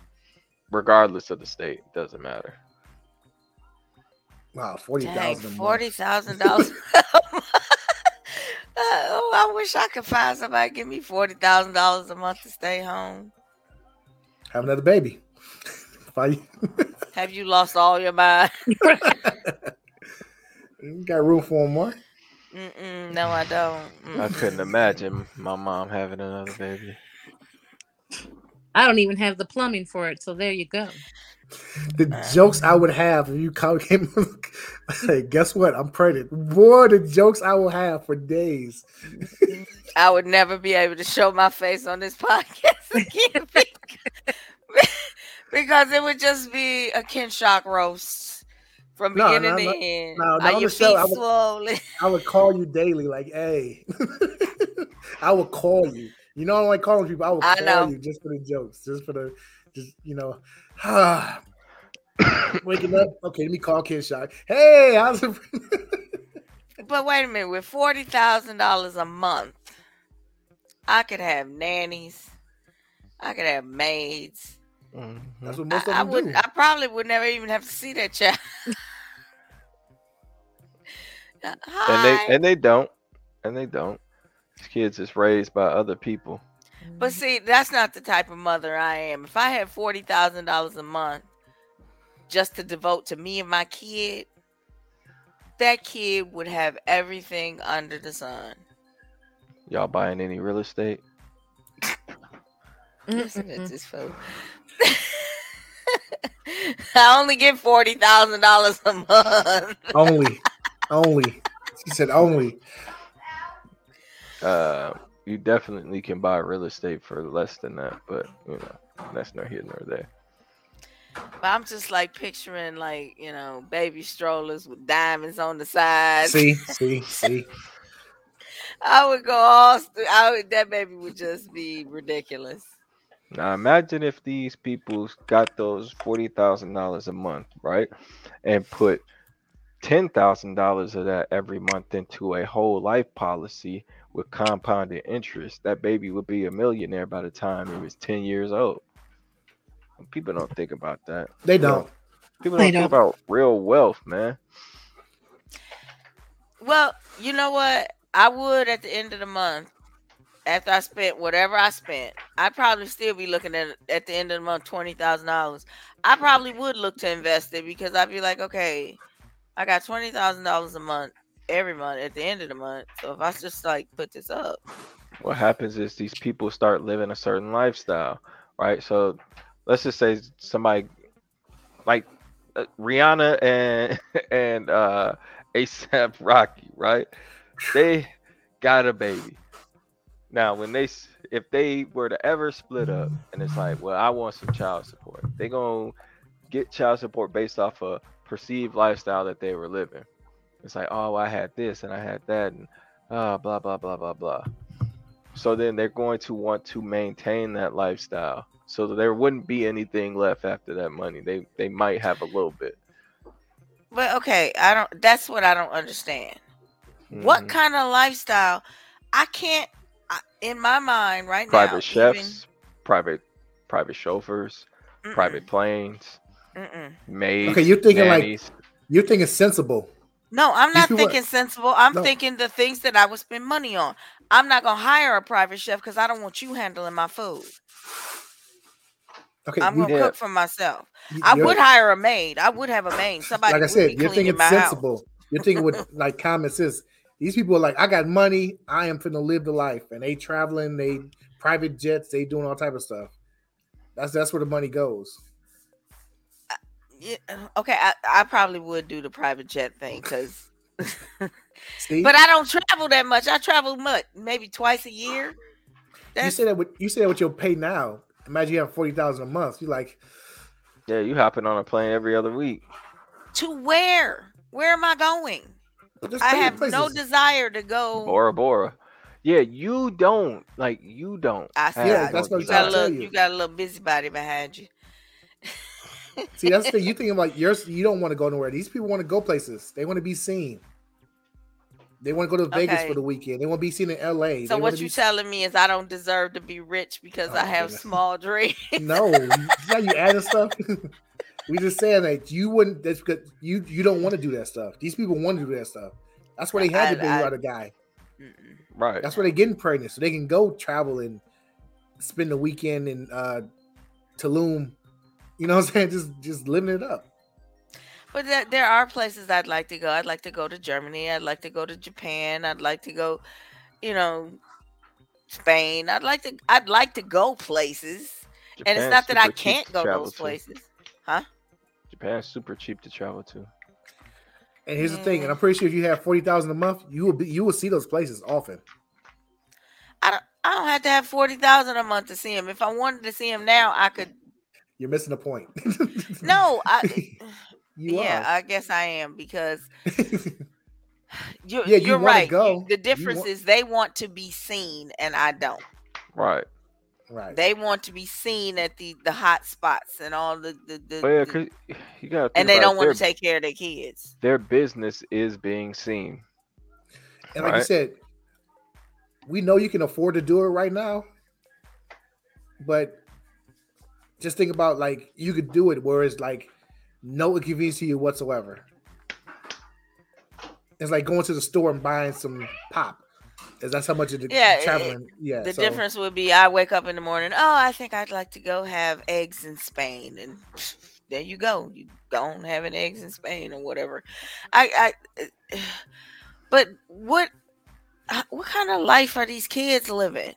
regardless of the state. It doesn't matter. Wow, forty Dang, thousand. forty thousand dollars. Oh, I wish I could find somebody give me forty thousand dollars a month to stay home. Have another baby. Have you lost all your mind? you got room for one more. Mm-mm, no, I don't. I Mm. couldn't imagine my mom having another baby. I don't even have the plumbing for it, so there you go. The jokes I would have if you came. hey, guess what? I'm pregnant. Boy, the jokes I will have for days. I would never be able to show my face on this podcast again because, it would just be a Ken Shock roast from No, beginning no, to no, end. no, not Are your show. feet I would- swollen? I would call you daily, like, hey. I would call you. You know, I don't like calling people. I would I call know. you just for the jokes, just for the, just you know. Waking up. Okay, let me call Kid Shock. Hey, how's it? But wait a minute, with forty thousand dollars a month, I could have nannies, I could have maids. Mhm. That's what I, most I of them would, do. I probably would never even have to see that child. And they and they don't, and they don't. These kids is raised by other people. But see, that's not the type of mother I am. If I had forty thousand dollars a month just to devote to me and my kid, that kid would have everything under the sun. Y'all buying any real estate? Listen Mm-mm-mm. this fool. I only get forty thousand dollars a month. only, only. She said only. Uh, you definitely can buy real estate for less than that, but you know that's not here nor there. But I'm just like picturing like you know baby strollers with diamonds on the side. See, see, see. I would go all. St- I would, that baby would just be ridiculous. Now imagine if these people got those forty thousand dollars a month, right, and put ten thousand dollars of that every month into a whole life policy with compounded interest. That baby would be a millionaire by the time it was ten years old. People don't think about that. They People don't. People don't think don't. about real wealth, man. Well, you know what? I would at the end of the month, after I spent whatever I spent, I'd probably still be looking at at the end of the month twenty thousand dollars. I probably would look to invest it because I'd be like, okay, I got twenty thousand dollars a month every month at the end of the month. So if I just like put this up, what happens is these people start living a certain lifestyle, right? So let's just say somebody like uh, Rihanna and and uh ASAP Rocky, right? They got a baby. Now, when they if they were to ever split up and it's like, well, I want some child support, they gonna get child support based off a perceived lifestyle that they were living. It's like, oh, I had this and I had that, and uh, blah blah blah blah blah. So then they're going to want to maintain that lifestyle. So there wouldn't be anything left after that money. They they might have a little bit. But okay, I don't. That's what I don't understand. What Mhm. kind of lifestyle? I can't. In my mind, right private now, Private chefs, private private chauffeurs, even, private planes, Mm-mm, mm-mm. maids. Okay, you're thinking like- You're thinking sensible. No, I'm not thinking sensible. I'm No. thinking the things that I would spend money on. I'm not gonna hire a private chef because I don't want you handling my food. Okay, I'm gonna cook for myself. you- I would hire a maid. I would have a maid. Somebody like I said, you're thinking my house. sensible. You're thinking with like common sense. These people are like, I got money. I am finna live the life, and they traveling. They private jets. They doing all type of stuff. That's that's where the money goes. Yeah, uh, okay, I, I probably would do the private jet thing because, but I don't travel that much. I travel much, maybe twice a year. you say that with you say that with your pay now. Imagine you have forty thousand a month. You like Yeah, you hopping on a plane every other week. to where? Where am I going? I pay the have no desire to go. Bora Bora. Yeah, you don't like you don't. I see. Yeah, that's what you got a little. you. You got a little busybody behind you. See, that's the thing. You thinking like yours. You don't want to go nowhere. These people want to go places. They want to be seen. They want to go to Vegas Okay. for the weekend. They want to be seen in L.A. So They what wanna you be... telling me is I don't deserve to be rich because Oh I have goodness. small dreams. No, now you adding stuff. we just saying that you wouldn't. That's because you you don't want to do that stuff. These people want to do that stuff. That's why they had to I- baby out a guy. Right. That's why they getting pregnant so they can go travel and spend the weekend in uh Tulum. You know what I'm saying? Just just living it up. But there, there are places I'd like to go. I'd like to go to Germany. I'd like to go to Japan. I'd like to go, you know, Spain. I'd like to. I'd like to go places. and it's not that I can't go travel those to. places. Japan's super cheap to travel to. And here's the thing, and I'm pretty sure if you have forty thousand a month, you will be you will see those places often. I don't. I don't have to have forty thousand a month to see him. If I wanted to see him now, I could. You're missing the point. No, I. you yeah, are. I guess I am because you're, Yeah, you you're right. Go. the difference want- is they want to be seen, and I don't. Right. right. They want to be seen at the the hot spots and all the the, the, But yeah, 'cause you got and they don't want to take care of their kids. their business is being seen. And like you said, we know you can afford to do it right now, but just think about like you could do it where it's like no inconvenience to you whatsoever. It's like going to the store and buying some pop. Is that's how much of the Yeah, it- traveling? yeah. The so- difference would be I wake up in the morning. Oh, I think I'd like to go have eggs in Spain, and there you go. You go and having eggs in Spain or whatever. I, I, but what, what kind of life are these kids living?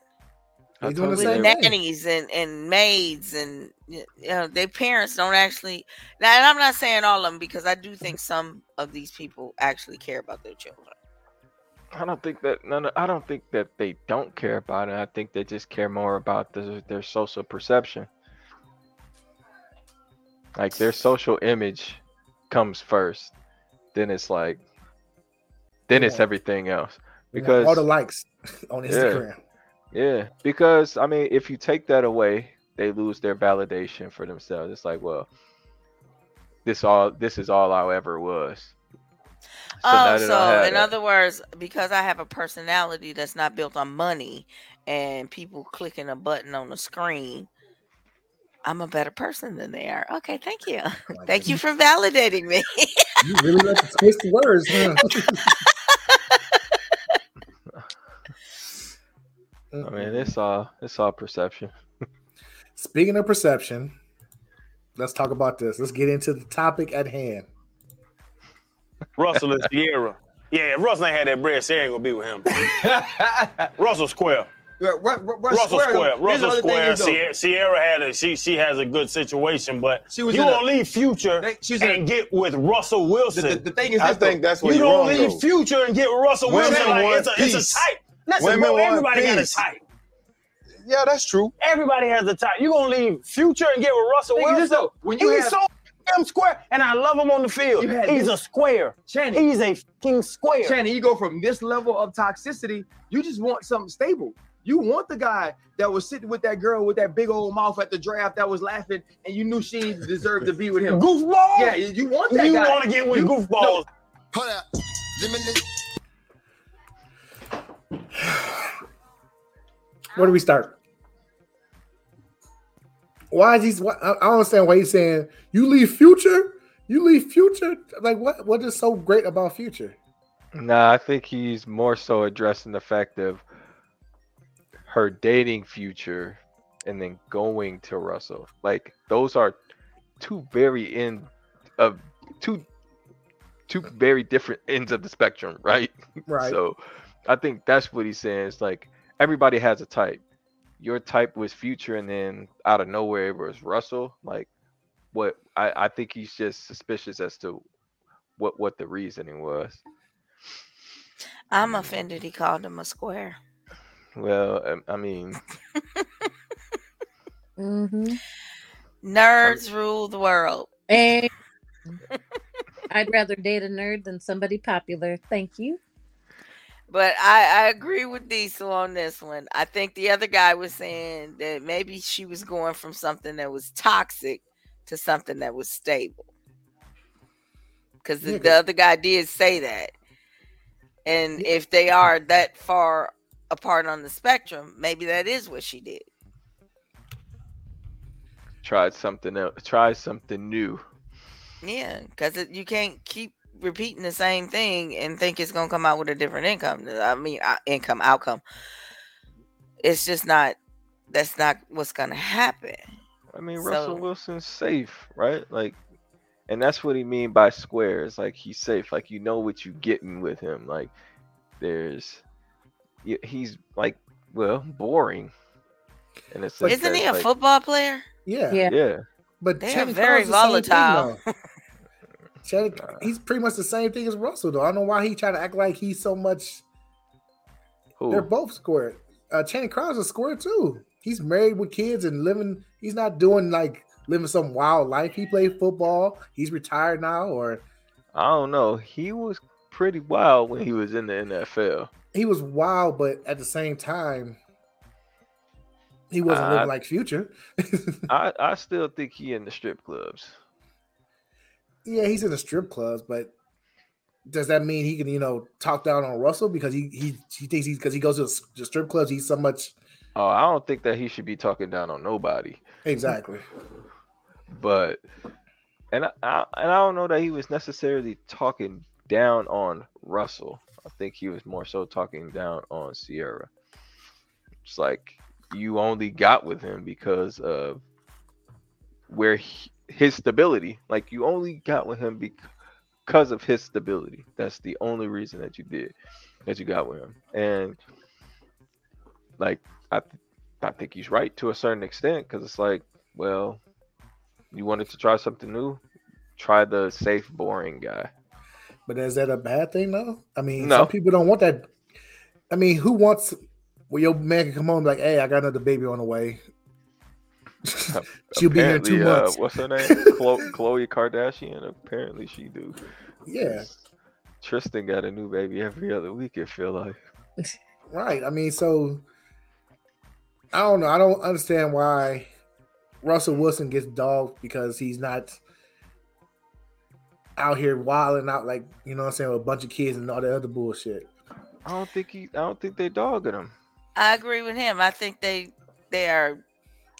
I They doing the same they- thing. nannies and, and maids and you know their parents don't actually now and i'm not saying all of them because i do think some of these people actually care about their children I don't think that no, no, I don't think that they don't care about it. I think they just care more about the, their social perception. Like their social image comes first. Then it's like then it's everything else. you want Because all the likes on Instagram. yeah, because I mean if you take that away, they lose their validation for themselves. It's like, well, this all this is all I ever was. oh now that I so in that- other words because i have a personality that's not built on money and people clicking a button on the screen i'm a better person than they are okay thank you oh Like, thank you for validating me You really like to twist the words, huh? it's all it's all perception. Speaking of perception, let's talk about this. Let's get into the topic at hand. Russell and Ciara. Yeah, if Russell ain't had that bread, Ciara ain't gonna be with him. Russell Square. What, what, what, what Russell square, Square. though? Here's the Russell Square. Ciara, Ciara had a she she has a good situation, but She was you in a- gonna leave Future They- she was in a- and get with Russell Wilson. the, the thing is, I this, though, think that's what you you're don't wrong. leave though. Future and get Russell Wilson. Like, it's, a, it's a type. Listen, Women bro, want everybody got a type. Yeah, that's true. Everybody has a type. You gonna leave Future and get with Russell thing is Wilson? this, though, when you He's have so damn square, and I love him on the field. He's this- a square. Channing, He's a fucking square. Channing, you go from this level of toxicity, you just want something stable. You want the guy that was sitting with that girl with that big old mouth at the draft that was laughing, and you knew she deserved to be with him. Goofball. Yeah, you want that You guy. want to get with You- goofballs? Hold up. Limitless. Where do we start? Why is he? Why, I I don't understand why he's saying you leave future. You leave future. Like what? What is so great about future? Nah, I think he's more so addressing the fact of her dating future and then going to Russell. Like those are two very end of two two very different ends of the spectrum, right? Right. So I think that's what he's saying. It's like everybody has a type. Your type was future and then out of nowhere it was Russell. Like what I, I think he's just suspicious as to what what the reasoning was. I'm offended he called him a square. Well, um, I mean, Mm-hmm. Nerds rule the world. And I'd rather date a nerd than somebody popular. Thank you. But I, I agree with Diesel on this one. I think the other guy was saying that maybe she was going from something that was toxic to something that was stable. Because the, Yeah, the 'cause- other guy did say that. And if they are that far apart on the spectrum, maybe that is what she did. tried something else. Try something new. Yeah, because you can't keep repeating the same thing and think it's gonna come out with a different income. I mean, uh, income outcome. It's just not. That's not what's gonna happen. I mean, Russell So- Wilson's safe, right? Like, and that's what he mean by squares. Like he's safe. Like you know what you getting with him. Like there's, he's like, well, boring. In a sense Isn't he a like, football player? Yeah. Yeah. Yeah. But They are very Crowder's thing, volatile. Channing, he's pretty much the same thing as Russell, though. I don't know why he trying to act like he's so much. Who? They're both squared. Uh, Channing Crowder's a square too. He's married with kids and living. He's not doing like living some wild life. He played football. He's retired now, or I don't know. He was pretty wild when he was in the NFL. he was wild, but at the same time, he wasn't Uh, living like Future. I I still think he in the strip clubs. Yeah, he's in the strip clubs, but does that mean he can, you know, talk down on Russell because he he, he thinks he's because he goes to the strip clubs, he's so much Oh, I don't think that he should be talking down on nobody. exactly. but and I, I and I don't know that he was necessarily talking down on Russell. I think he was more so talking down on Ciara. It's like you only got with him because of where he, his stability. Like you only got with him because of his stability. That's the only reason that you did that you got with him. And like I, th- I think he's right to a certain extent because it's like, well, you wanted to try something new, try the safe, boring guy. But is that a bad thing though? I mean, No. some people don't want that. I mean, who wants where your man can come home like, hey, I got another baby on the way. She'll be here in two Apparently, uh, months. what's her name? Khloe, Khloe Kardashian. Apparently, she do. Yeah, Tristan got a new baby every other week. It feel like. right. I mean, so I don't know. I don't understand why Russell Wilson gets dogged because he's not out here wilding out like you know what I'm saying with a bunch of kids and all that other bullshit. I don't think he. I don't think they dogging him. I agree with him. I think they they are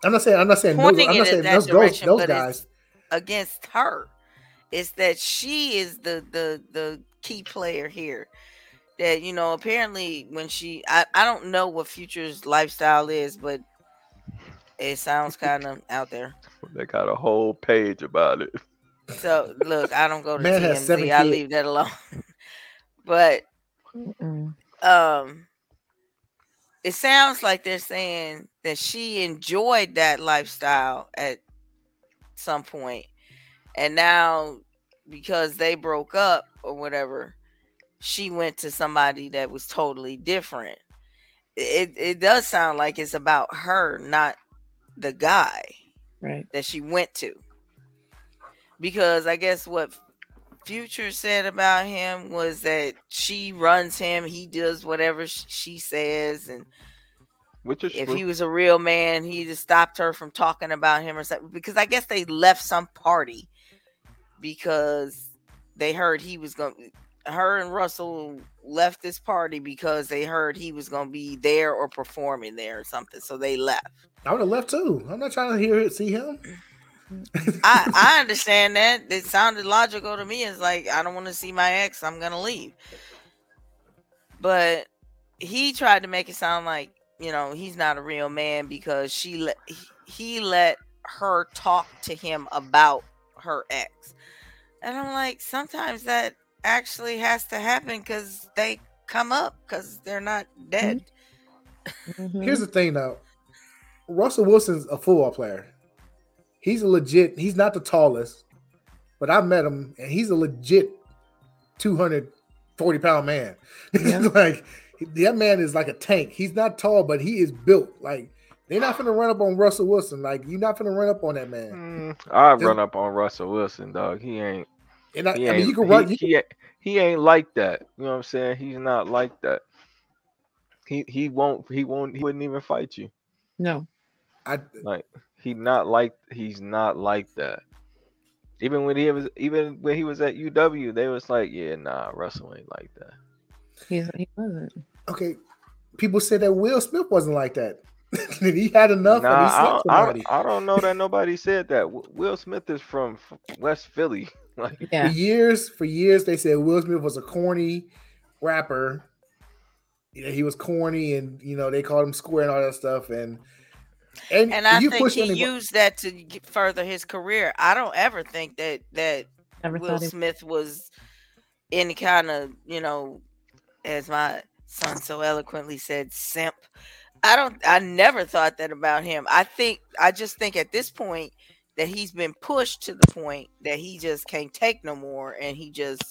I'm not saying I'm not saying those, pointing I'm not it saying in that those, those, direction, those but guys. it's against her. It's that she is the the the key player here. That you know, apparently when she I, I don't know what Future's lifestyle is, but it sounds kind of out there. They got a whole page about it. So look, I don't go to Man has seven TMZ. I leave that alone. but Mm-mm. um it sounds like they're saying that she enjoyed that lifestyle at some point and now because they broke up or whatever she went to somebody that was totally different it it does sound like it's about her not the guy Right. that she went to because i guess what future said about him was that she runs him he does whatever she says and Which is if true. he was a real man, he just stopped her from talking about him or something. Because I guess they left some party because they heard he was going. to Her and Russell left this party because they heard he was going to be there or performing there or something. So they left. I would have left too. I'm not trying to hear it, see him. I I understand that. It sounded logical to me. It's like I don't want to see my ex. I'm gonna leave. But he tried to make it sound like you know he's not a real man because she let he, he let her talk to him about her ex, and I'm like sometimes that actually has to happen because they come up because they're not dead. Mhm. Here's the thing though. Russell Wilson's a football player. He's a legit, he's not the tallest, but I met him and he's a legit 240 pound man. Yeah. like that man is like a tank. He's not tall, but he is built. Like they're not gonna run up on Russell Wilson. Like you're not gonna run up on that man. Mm, I'd run up on Russell Wilson, dog. He ain't. And I, He I ain't. mean, you can he, run. You, he, ain't- he ain't like that. You know what I'm saying? He's not like that. He he won't. He won't. He wouldn't even fight you. No. I, Like he not like. He's not like that. Even when he was, even when he was at UW, they was like, yeah, nah, Russell ain't like that. He's, he wasn't. okay, people said that Will Smith wasn't like that. That he had enough Nah, and he I, don't, somebody. don't, I don't know that nobody said that. Will Smith is from West Philly. Like, Yeah. For years, for years, they said Will Smith was a corny rapper. Yeah, he was corny, and you know they called him square and all that stuff. And and, And I you think he anybody- used that to get further his career. I don't ever think that that Never Will thought he Smith was any kind of, you know, as my son so eloquently said, simp. I don't I never thought that about him. I think I just think at this point that he's been pushed to the point that he just can't take no more and he just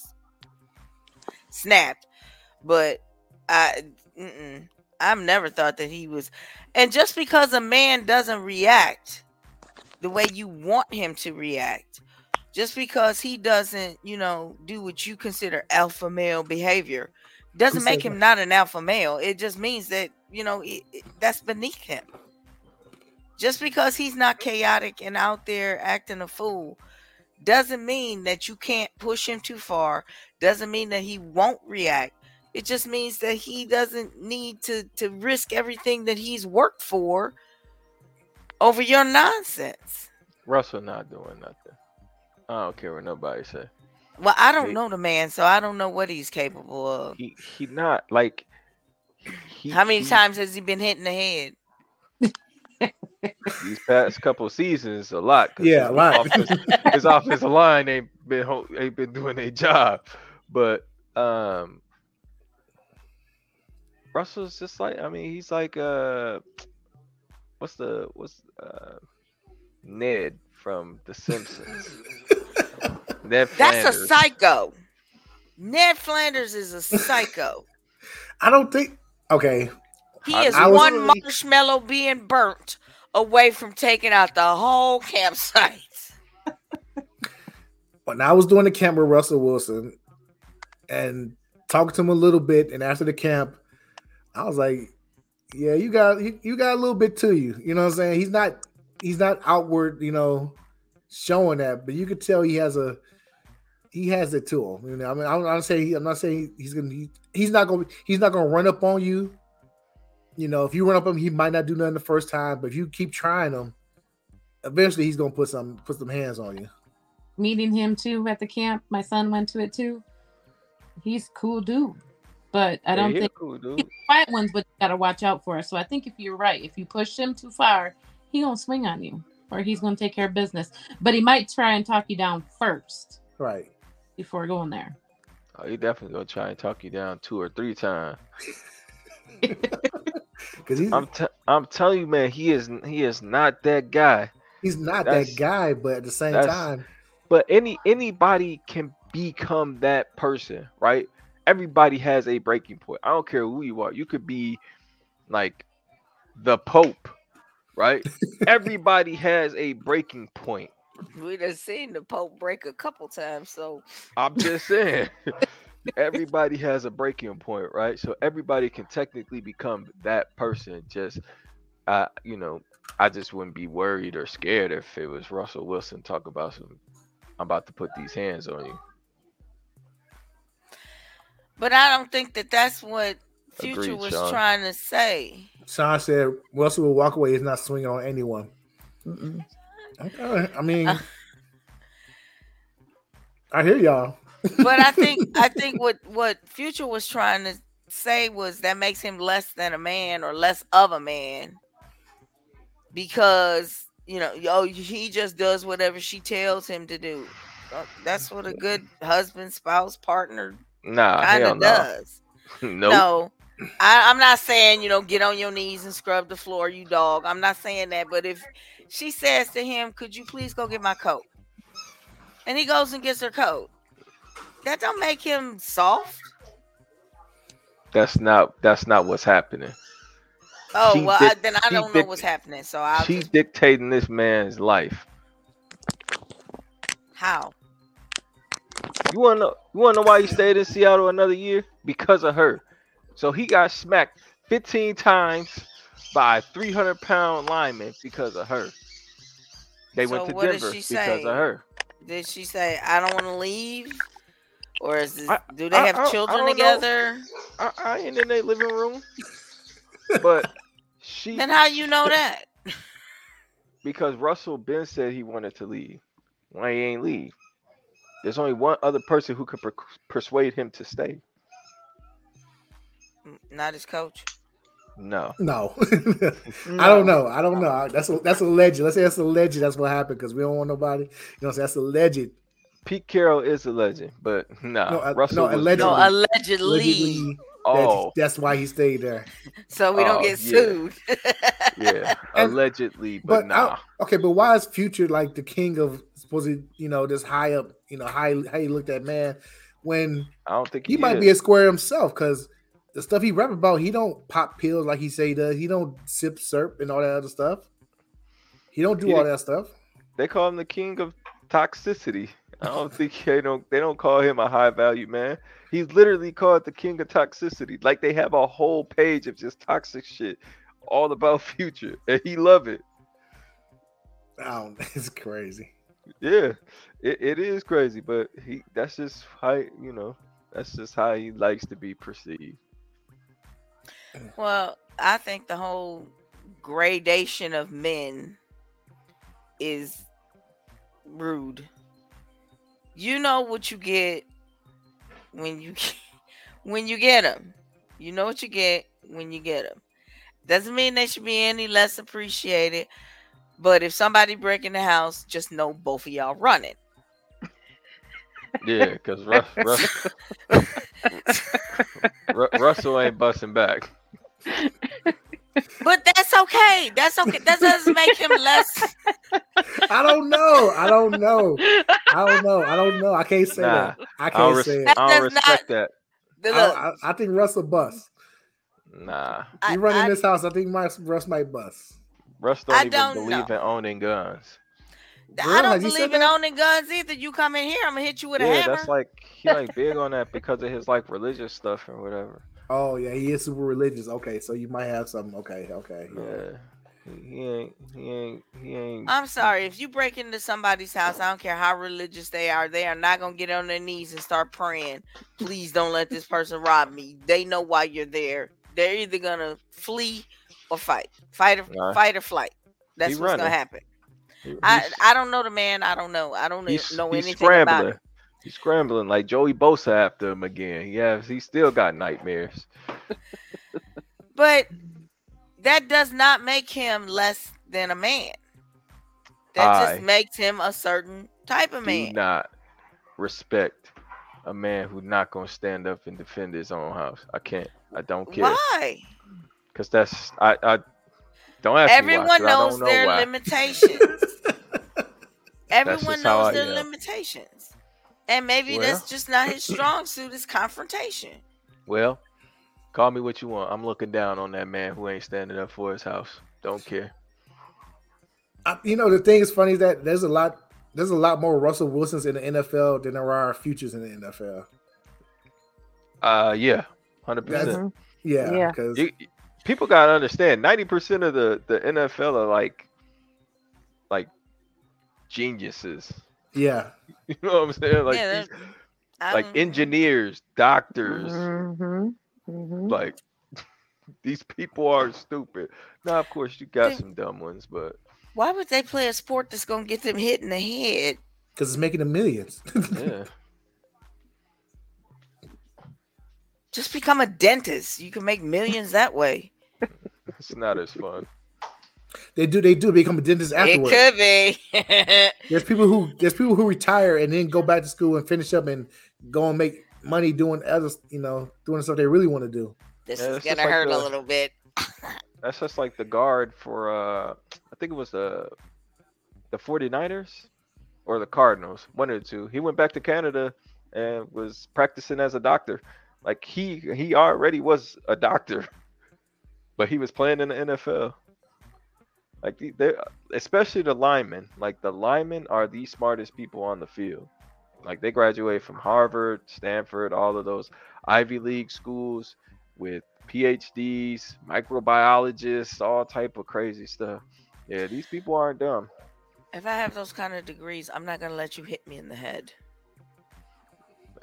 snapped. But I mm-mm, I've never thought that he was and just because a man doesn't react the way you want him to react just because he doesn't, you know, do what you consider alpha male behavior doesn't make him that? not an alpha male. It just means that, you know, it, it- that's beneath him. Just because he's not chaotic and out there acting a fool doesn't mean that you can't push him too far, doesn't mean that he won't react. It just means that he doesn't need to to risk everything that he's worked for over your nonsense. Russell not doing nothing. I don't care what nobody say. Well, I don't He- know the man, so I don't know what he's capable of. He he not like. He, How many he- times has he been hitting the head? these past couple seasons a lot. Yeah, a lot. offense- his offensive line ain't been ain't been doing their job, but um, Russell's just like I mean he's like uh, what's the what's uh Ned from The Simpsons. Ned That's a psycho. Ned Flanders is a psycho. I don't think. Okay, He I- is I one really- marshmallow being burnt away from taking out the whole campsite. when I was doing the camp with Russell Wilson and talked to him a little bit, and after the camp, I was like, "Yeah, you got you, got a little bit to you." You know what I'm saying? He's not he's not outward, you know, showing that, but you could tell he has a he has it to him. You know, I mean, I'm not saying I'm not saying he's gonna he, he's not gonna he's not gonna run up on you. You know, if you run up on him, he might not do nothing the first time, but if you keep trying him, eventually he's gonna put some put some hands on you. meeting him too at the camp. My son went to it too. He's cool dude, but I don't he a think cool the quiet ones. But you gotta watch out for. Us. So I think if you're right, if you push him too far, he gonna swing on you, or he's gonna take care of business. But he might try and talk you down first Right. before going there. Oh, he definitely gonna try and talk you down two or three times. Because he's I'm t- I'm telling you, man, he is he is not that guy. he's not that's- that guy, but at the same time, But any anybody can become that person, right? Everybody has a breaking point. I don't care who you are. You could be like the Pope, right? Everybody has a breaking point. We done seen the Pope break a couple times, so I'm just saying. everybody has a breaking point, right? So everybody can technically become that person. Just I you know I just wouldn't be worried or scared if it was Russell Wilson talk about some. I'm about to put these hands on you. But I don't think that that's what Future Agreed, was Sean. trying to say. Sean said Russell will walk away. He's not swinging on anyone. Mm-mm. Okay, I mean, Uh. I hear y'all. But I think I think what what Future was trying to say was that makes him less than a man or less of a man because you know yo he just does whatever she tells him to do. Uh, That's what a good husband, spouse, partner Nah, kind hell of no. does. nope. No, I, I'm not saying you know get on your knees and scrub the floor, you dog. I'm not saying that. But if she says to him, "Could you please go get my coat?" and he goes and gets her coat, that don't make him soft. That's not that's not what's happening. Oh She well, I, then I don't know what's happening. So I'll She's just dictating this man's life. how You wanna know? You wanna know why he stayed in Seattle another year? Because of her. So he got smacked 15 times by a 300 pound lineman because of her. They So went to Denver because say? of her. did she say? I don't want to leave, or is this, I- do they I- have I- I children don't know. together? I, I ain't in their living room, but she Then how you know that? because Russell Ben said he wanted to leave. Why he ain't leave? There's only one other person who could per- persuade him to stay. Not his coach. No, No, I don't know. I don't know. That's a, that's alleged. Let's say that's alleged. That's what happened because we don't want nobody. You know, so that's alleged. Pete Carroll is a legend, but nah, No, Russell no, was allegedly. No, allegedly. Allegedly, Oh, that's why he stayed there. So we don't Oh, get yeah. sued. yeah, And- allegedly, But but, nah. I, okay, but why is Future like the king of supposedly you know this high up you know high how he looked at man when I don't think he, he, might is. be a square himself because the stuff he rap about he don't pop pills like he say he does. He don't sip syrup and all that other stuff. He don't do He all that stuff. They call him the king of toxicity. I don't think they don't they don't call him a high value man. He's literally called the king of toxicity. Like they have a whole page of just toxic shit all about future. And he love it. I don't, it's crazy. Yeah. It, it is crazy, but he that's just how you know, that's just how he likes to be perceived. Well, I think the whole gradation of men is rude. You know what you get when you when you get them. You know what you get when you get them. Doesn't mean they should be any less appreciated. But if somebody break in the house, just know both of y'all running. Yeah, because Russ, Russ, Russell ain't busting back. But that's okay. That's okay. That doesn't make him less. I don't know. I don't know. I don't know. I don't know. I can't say Nah, that. I I can't don't, say res- it. I don't That does respect that. I, I, I think Russell bust. Nah. I- You run in I- this house. I think my Russ might bust. Russ don't I even don't believe know. in owning guns. I don't Has believe in that? owning guns either. You come in here, I'm gonna hit you with a Yeah, hammer. that's like he like big on that because of his like religious stuff or whatever. Oh yeah, he is super religious. Okay, so you might have some. Okay, okay. yeah. Yeah. He, he ain't he ain't he ain't I'm sorry if you break into somebody's house. I don't care how religious they are. They are not gonna get on their knees and start praying. Please don't let this person rob me. They know why you're there. They're either gonna flee or fight. Fight or fight or flight. That's He what's gonna happen. he- I I don't know the man. I don't know. I don't know anything about scrambling. him. He's scrambling like Joey Bosa after him again. He has he still got nightmares. But that does not make him less than a man. That I just makes him a certain type of man. Do man. not respect a man who's not gonna stand up and defend his own house. I can't. I don't care. Why? Cause that's I I don't ask me why, Everyone 'cause I knows don't know their why. limitations. Everyone knows I their am. limitations. And maybe Well. that's just not his strong suit is confrontation. Well, call me what you want. I'm looking down on that man who ain't standing up for his house. Don't care. I, you know the thing is funny is that there's a lot there's a lot more Russell Wilsons in the NFL than there are futures in the NFL. Uh, yeah, hundred That's- percent. Yeah, Yeah. You- people gotta understand. Ninety percent of the the NFL are like, like geniuses. Yeah. You know what I'm saying? Like, Yeah, these- I'm- like engineers, doctors. Mhm, mhm. Like these people are stupid. Now, of course, you got some dumb ones, but Why would they play a sport that's gonna get them hit in the head? Because it's making them millions. yeah. Just become a dentist. You can make millions that way. It's not as fun. they do they do become a dentist afterwards. It could be. There's people who there's people who retire and then go back to school and finish up and go and make money doing other you know doing stuff they really want to do. this Yeah, is gonna like hurt the- a little bit. That's just like the guard for uh I think it was the the 49ers or the Cardinals, one or two. He went back to Canada and was practicing as a doctor. Like he he already was a doctor, but he was playing in the NFL. Like the- they especially the linemen. Like the linemen are the smartest people on the field. Like they graduate from Harvard, Stanford, all of those Ivy League schools with PhDs, microbiologists, all type of crazy stuff. Yeah, these people aren't dumb. If I have those kind of degrees, I'm not gonna let you hit me in the head.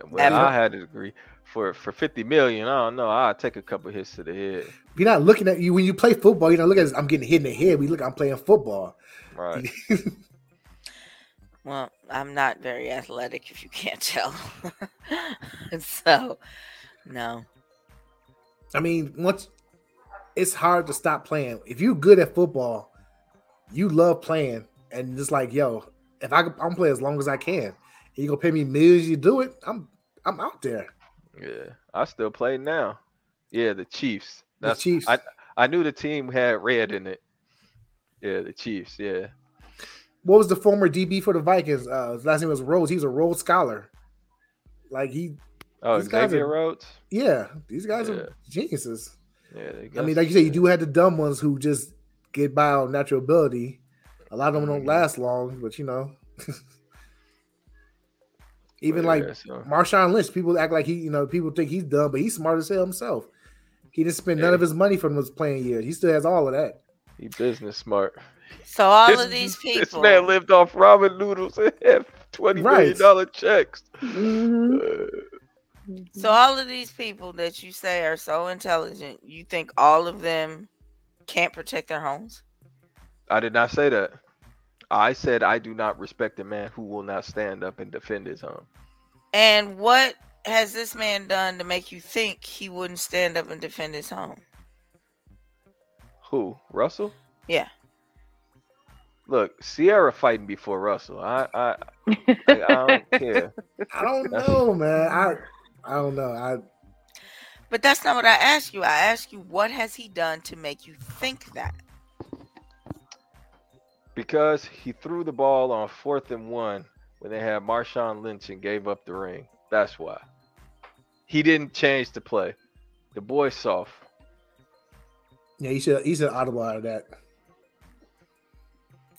When Ever. I had a degree for for 50 million, I don't know. I'll take a couple hits to the head. You're not looking at you when you play football. You're not looking at I'm getting hit in the head. We look I'm playing football. Right. Well, I'm not very athletic, if you can't tell. so, no. I mean, once it's hard to stop playing. If you're good at football, you love playing, and just like yo, if I I'm play as long as I can, and you gonna pay me millions, you do it. I'm I'm out there. Yeah. I still play now. Yeah, the Chiefs. The Chiefs. I I knew the team had red in it. Yeah, the Chiefs. Yeah. What was the former DB for the Vikings? Uh, his last name was Rhodes. He's a Rhodes Scholar. Like he, Oh, These guys are- Rhodes. yeah, these guys Yeah. are geniuses. Yeah. They I mean, like you said, you do have the dumb ones who just get by on natural ability. A lot of them don't Mhm. last long, but you know. Even But like yeah, so- Marshawn Lynch, people act like he, you know, people think he's dumb, but he's smart as hell himself. He didn't spend none of his money from his playing years. He still has all of that. He business smart. So, all This- of these people, This people. man lived off ramen noodles and had twenty million Right. dollar checks. Mhm, Uh. So, all of these people that you say are so intelligent, you think all of them can't protect their homes? I did not say that. I said I do not respect a man who will not stand up and defend his home. And what has this man done to make you think he wouldn't stand up and defend his home? Who? Russell? Yeah. Look, Ciara fighting before Russell. I I, I, I don't care. I don't know, man. I I don't know. I But that's not what I asked you. I asked you, what has he done to make you think that? Because he threw the ball on fourth and one when they had Marshawn Lynch and gave up the ring. That's why. He didn't change the play. The boy's soft. yeah, he should he should audible out of that.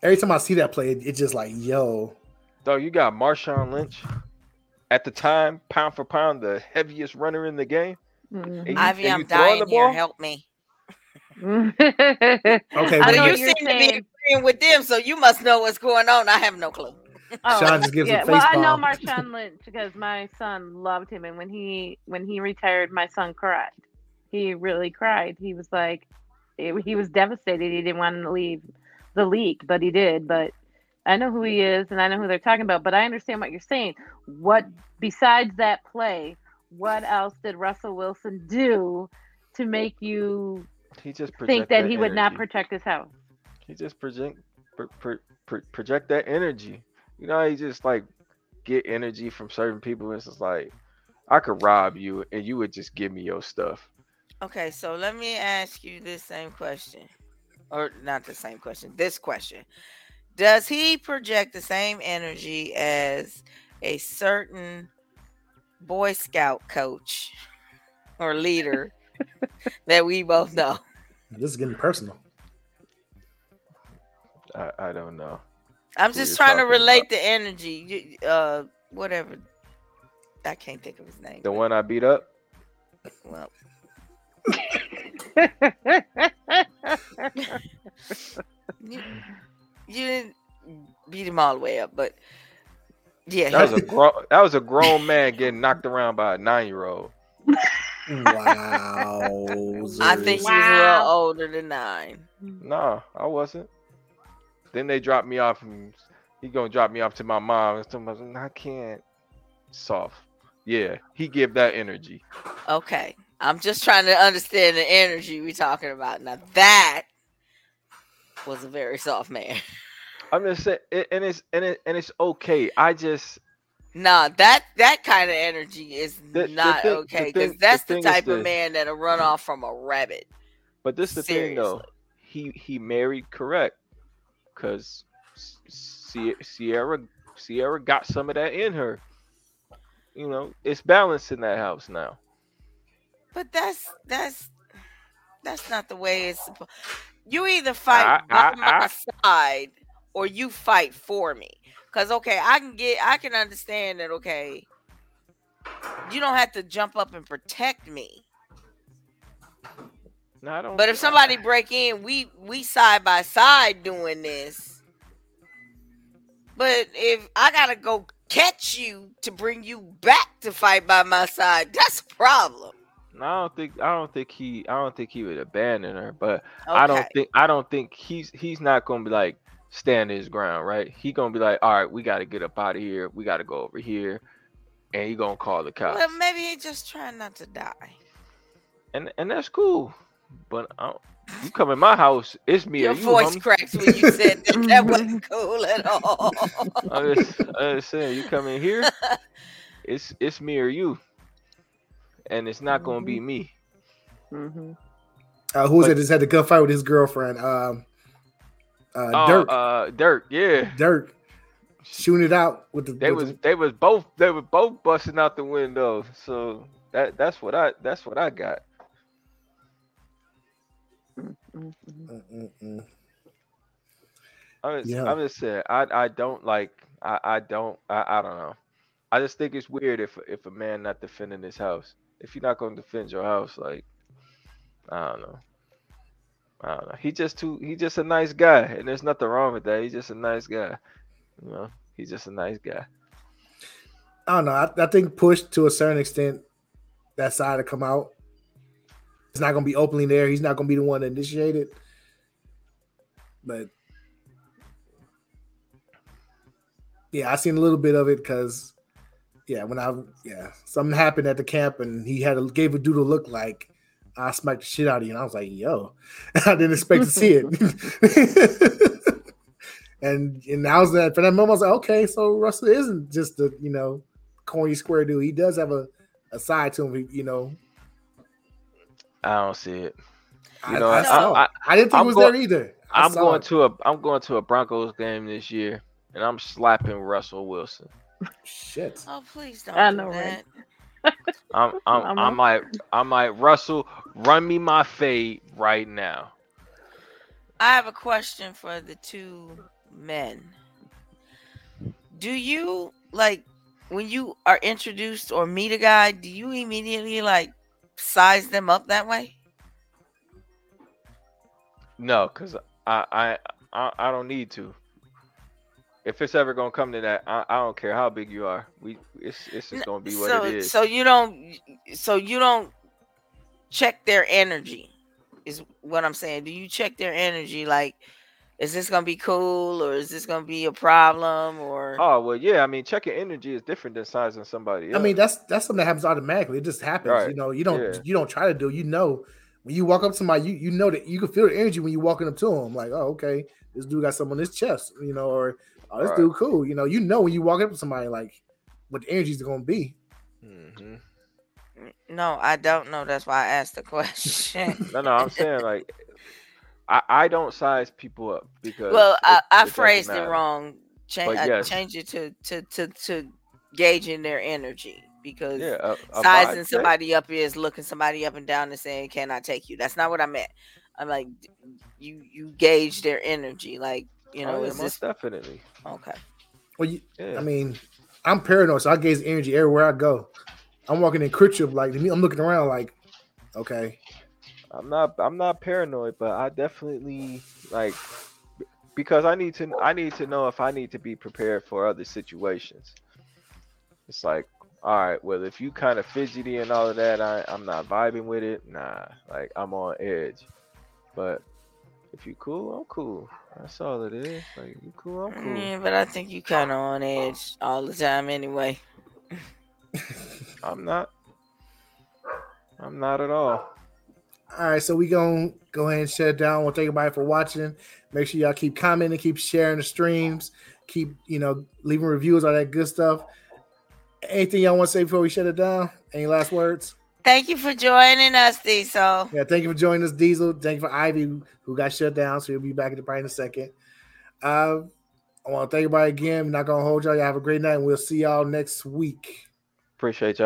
Every time I see that play, it- it's just like, yo, Dog, you got Marshawn Lynch. At the time, pound for pound, the heaviest runner in the game. Mhm. You- Ivy, I'm dying here. Help me. Okay, I well, know you what seem you're to be saying. agreeing with them, so you must know what's going on. I have no clue. Oh, Sean just gives yeah. a Well, face I know palm. Marshawn Lynch because my son loved him, and when he when he retired, my son cried. He really cried. He was like, he he was devastated. He didn't want to leave the league, but he did. But I know who he is, and I know who they're talking about. But I understand what you're saying. What besides that play, what else did Russell Wilson do to make you He just think project that he would not protect his house? He just project pro, pro, pro, project that energy. You know, he just like get energy from certain people. It's just like I could rob you and you would just give me your stuff. Okay, so let me ask you this same question. Or not the same question, this question. Does he project the same energy as a certain Boy Scout coach or leader that we both know? this is getting personal. I, I don't know. I'm just trying to relate about. the energy. You- Uh, whatever. I can't think of his name. The but- one I beat up. Well, you, you didn't beat him all the way up, but yeah, That was a grown that was a grown man getting knocked around by a nine year old. Wow. I think he was a little older than nine. No, I wasn't. Then they dropped me off and he gonna drop me off to my mom and somebody I can't soft. Yeah, he give that energy. Okay, I'm just trying to understand the energy we're talking about. Now that was a very soft man. I'm just saying it, and it's and it and it's okay. I just Nah, that that kind of energy is The- the not thing- okay because that's the, is type of man that'll run off from a rabbit. but this is the thing though. He he married correct because Ciara Ciara got some of that in her. You know, it's balanced in that house now. But that's that's that's not the way it's supposed. You either fight I- by I- my I- side or you fight for me. Cause okay, I can get I can understand that. Okay, you don't have to jump up and protect me. No, I don't. But if somebody break in, we we side by side doing this. But if I gotta go catch you to bring you back to fight by my side, that's a problem. No, I don't think I don't think he I don't think he would abandon her, but I don't think I don't think he's he's not gonna be like stand his ground, right? He gonna be like, all right, we gotta get up out of here, we gotta go over here, and he gonna call the cops, Well, maybe he just trying not to die. and and that's cool. But I don't, you come in my house, it's me Your or you, voice homie. cracks when you said that. That wasn't cool at all. I'm just, I'm just saying, you come in here, it's it's me or you, and it's not gonna be me. Mm-hmm. Uh, who was But- it? Just had the gunfight with his girlfriend. Um, uh, Oh, Dirk. uh, Dirk, yeah. Dirk shooting it out with the. They with was the- they was both they were both busting out the window. So that that's what I that's what I got. Mm-mm-mm. I'm just, Yeah. I'm just saying I I don't like I I don't I, I don't know. I just think it's weird if if a man not defending his house. If you're not gonna defend your house, like I don't know. I don't know. He just too he just a nice guy, and there's nothing wrong with that. He's just a nice guy. You know, he's just a nice guy. I don't know. I, I think push to a certain extent, that side to come out. It's not going to be openly there. He's not going to be the one to initiate it. But yeah, I seen a little bit of it because yeah, when I yeah something happened at the camp and he had a, gave a dude a look like I smacked the shit out of you, and I was like, yo, I didn't expect to see it. and and I that for that moment, I was like, okay, so Russell isn't just a you know corny square dude. He does have a, a side to him, you know. I don't see it. You I, know, I, I- saw. I- I didn't think I'm it was going- there either. I I'm going it. to a I'm going to a Broncos game this year, and I'm slapping Russell Wilson. shit. Oh, please don't I do know, that. right? I'm I'm I'm I'm like I'm like Russell, run me my fade right now. I have a question for the two men. Do you like when you are introduced or meet a guy, do you immediately like size them up that way? No, cause I I I, I don't need to. If it's ever gonna come to that, I, I don't care how big you are. We it's it's just gonna be what so it is. so you don't so you don't check their energy is what I'm saying. Do you check their energy like is this gonna be cool or is this gonna be a problem or oh well, yeah. I mean, checking energy is different than sizing somebody. I mean, that's that's something that happens automatically. It just happens. Right. You know, you don't Yeah. you don't try to do. You know, when you walk up to somebody, you you know that you can feel the energy when you're walking up to them. Like, oh, okay, this dude got something on his chest. You know, or oh, this Right. dude cool. You know, you know when you walk up to somebody, like what the energy's going to be. Mhm. no, I don't know. That's why I asked the question. no, no. I'm saying like, I I don't size people up because well, I, it- I it phrased it wrong. Change But I yes. change it to to to to gauging their energy because Yeah, a, a sizing vibe check. somebody up is looking somebody up and down and saying, "Can I take you?" That's not what I meant. I'm like, you you gauge their energy, like you Oh, know, yeah, is most this definitely? okay? Well, you, Yeah. I mean, I'm paranoid, so I gaze energy everywhere I go. I'm walking in Critchip, like I'm looking around, like, okay, I'm not I'm not paranoid, but I definitely like because I need to I need to know if I need to be prepared for other situations. It's like, all right, well if you kind of fidgety and all of that, I, I'm not vibing with it. Nah, like I'm on edge. But if you cool, I'm cool. That's all it is. Like you cool, I'm cool. Yeah, but I think you kind of on edge all the time anyway. I'm not. I'm not at all. All right, so we gonna go ahead and shut it down. We'll thank everybody for watching. Make sure y'all keep commenting, keep sharing the streams, keep you know leaving reviews, all that good stuff. Anything y'all want to say before we shut it down? Any last words? Thank you for joining us, Diesel. Yeah, thank you for joining us, Diesel. Thank you for Ivy, who got shut down, so he'll be back in the probably in a second. Uh, I want to thank everybody again. I'm not gonna hold y'all. Y'all have a great night, and we'll see y'all next week. Appreciate y'all.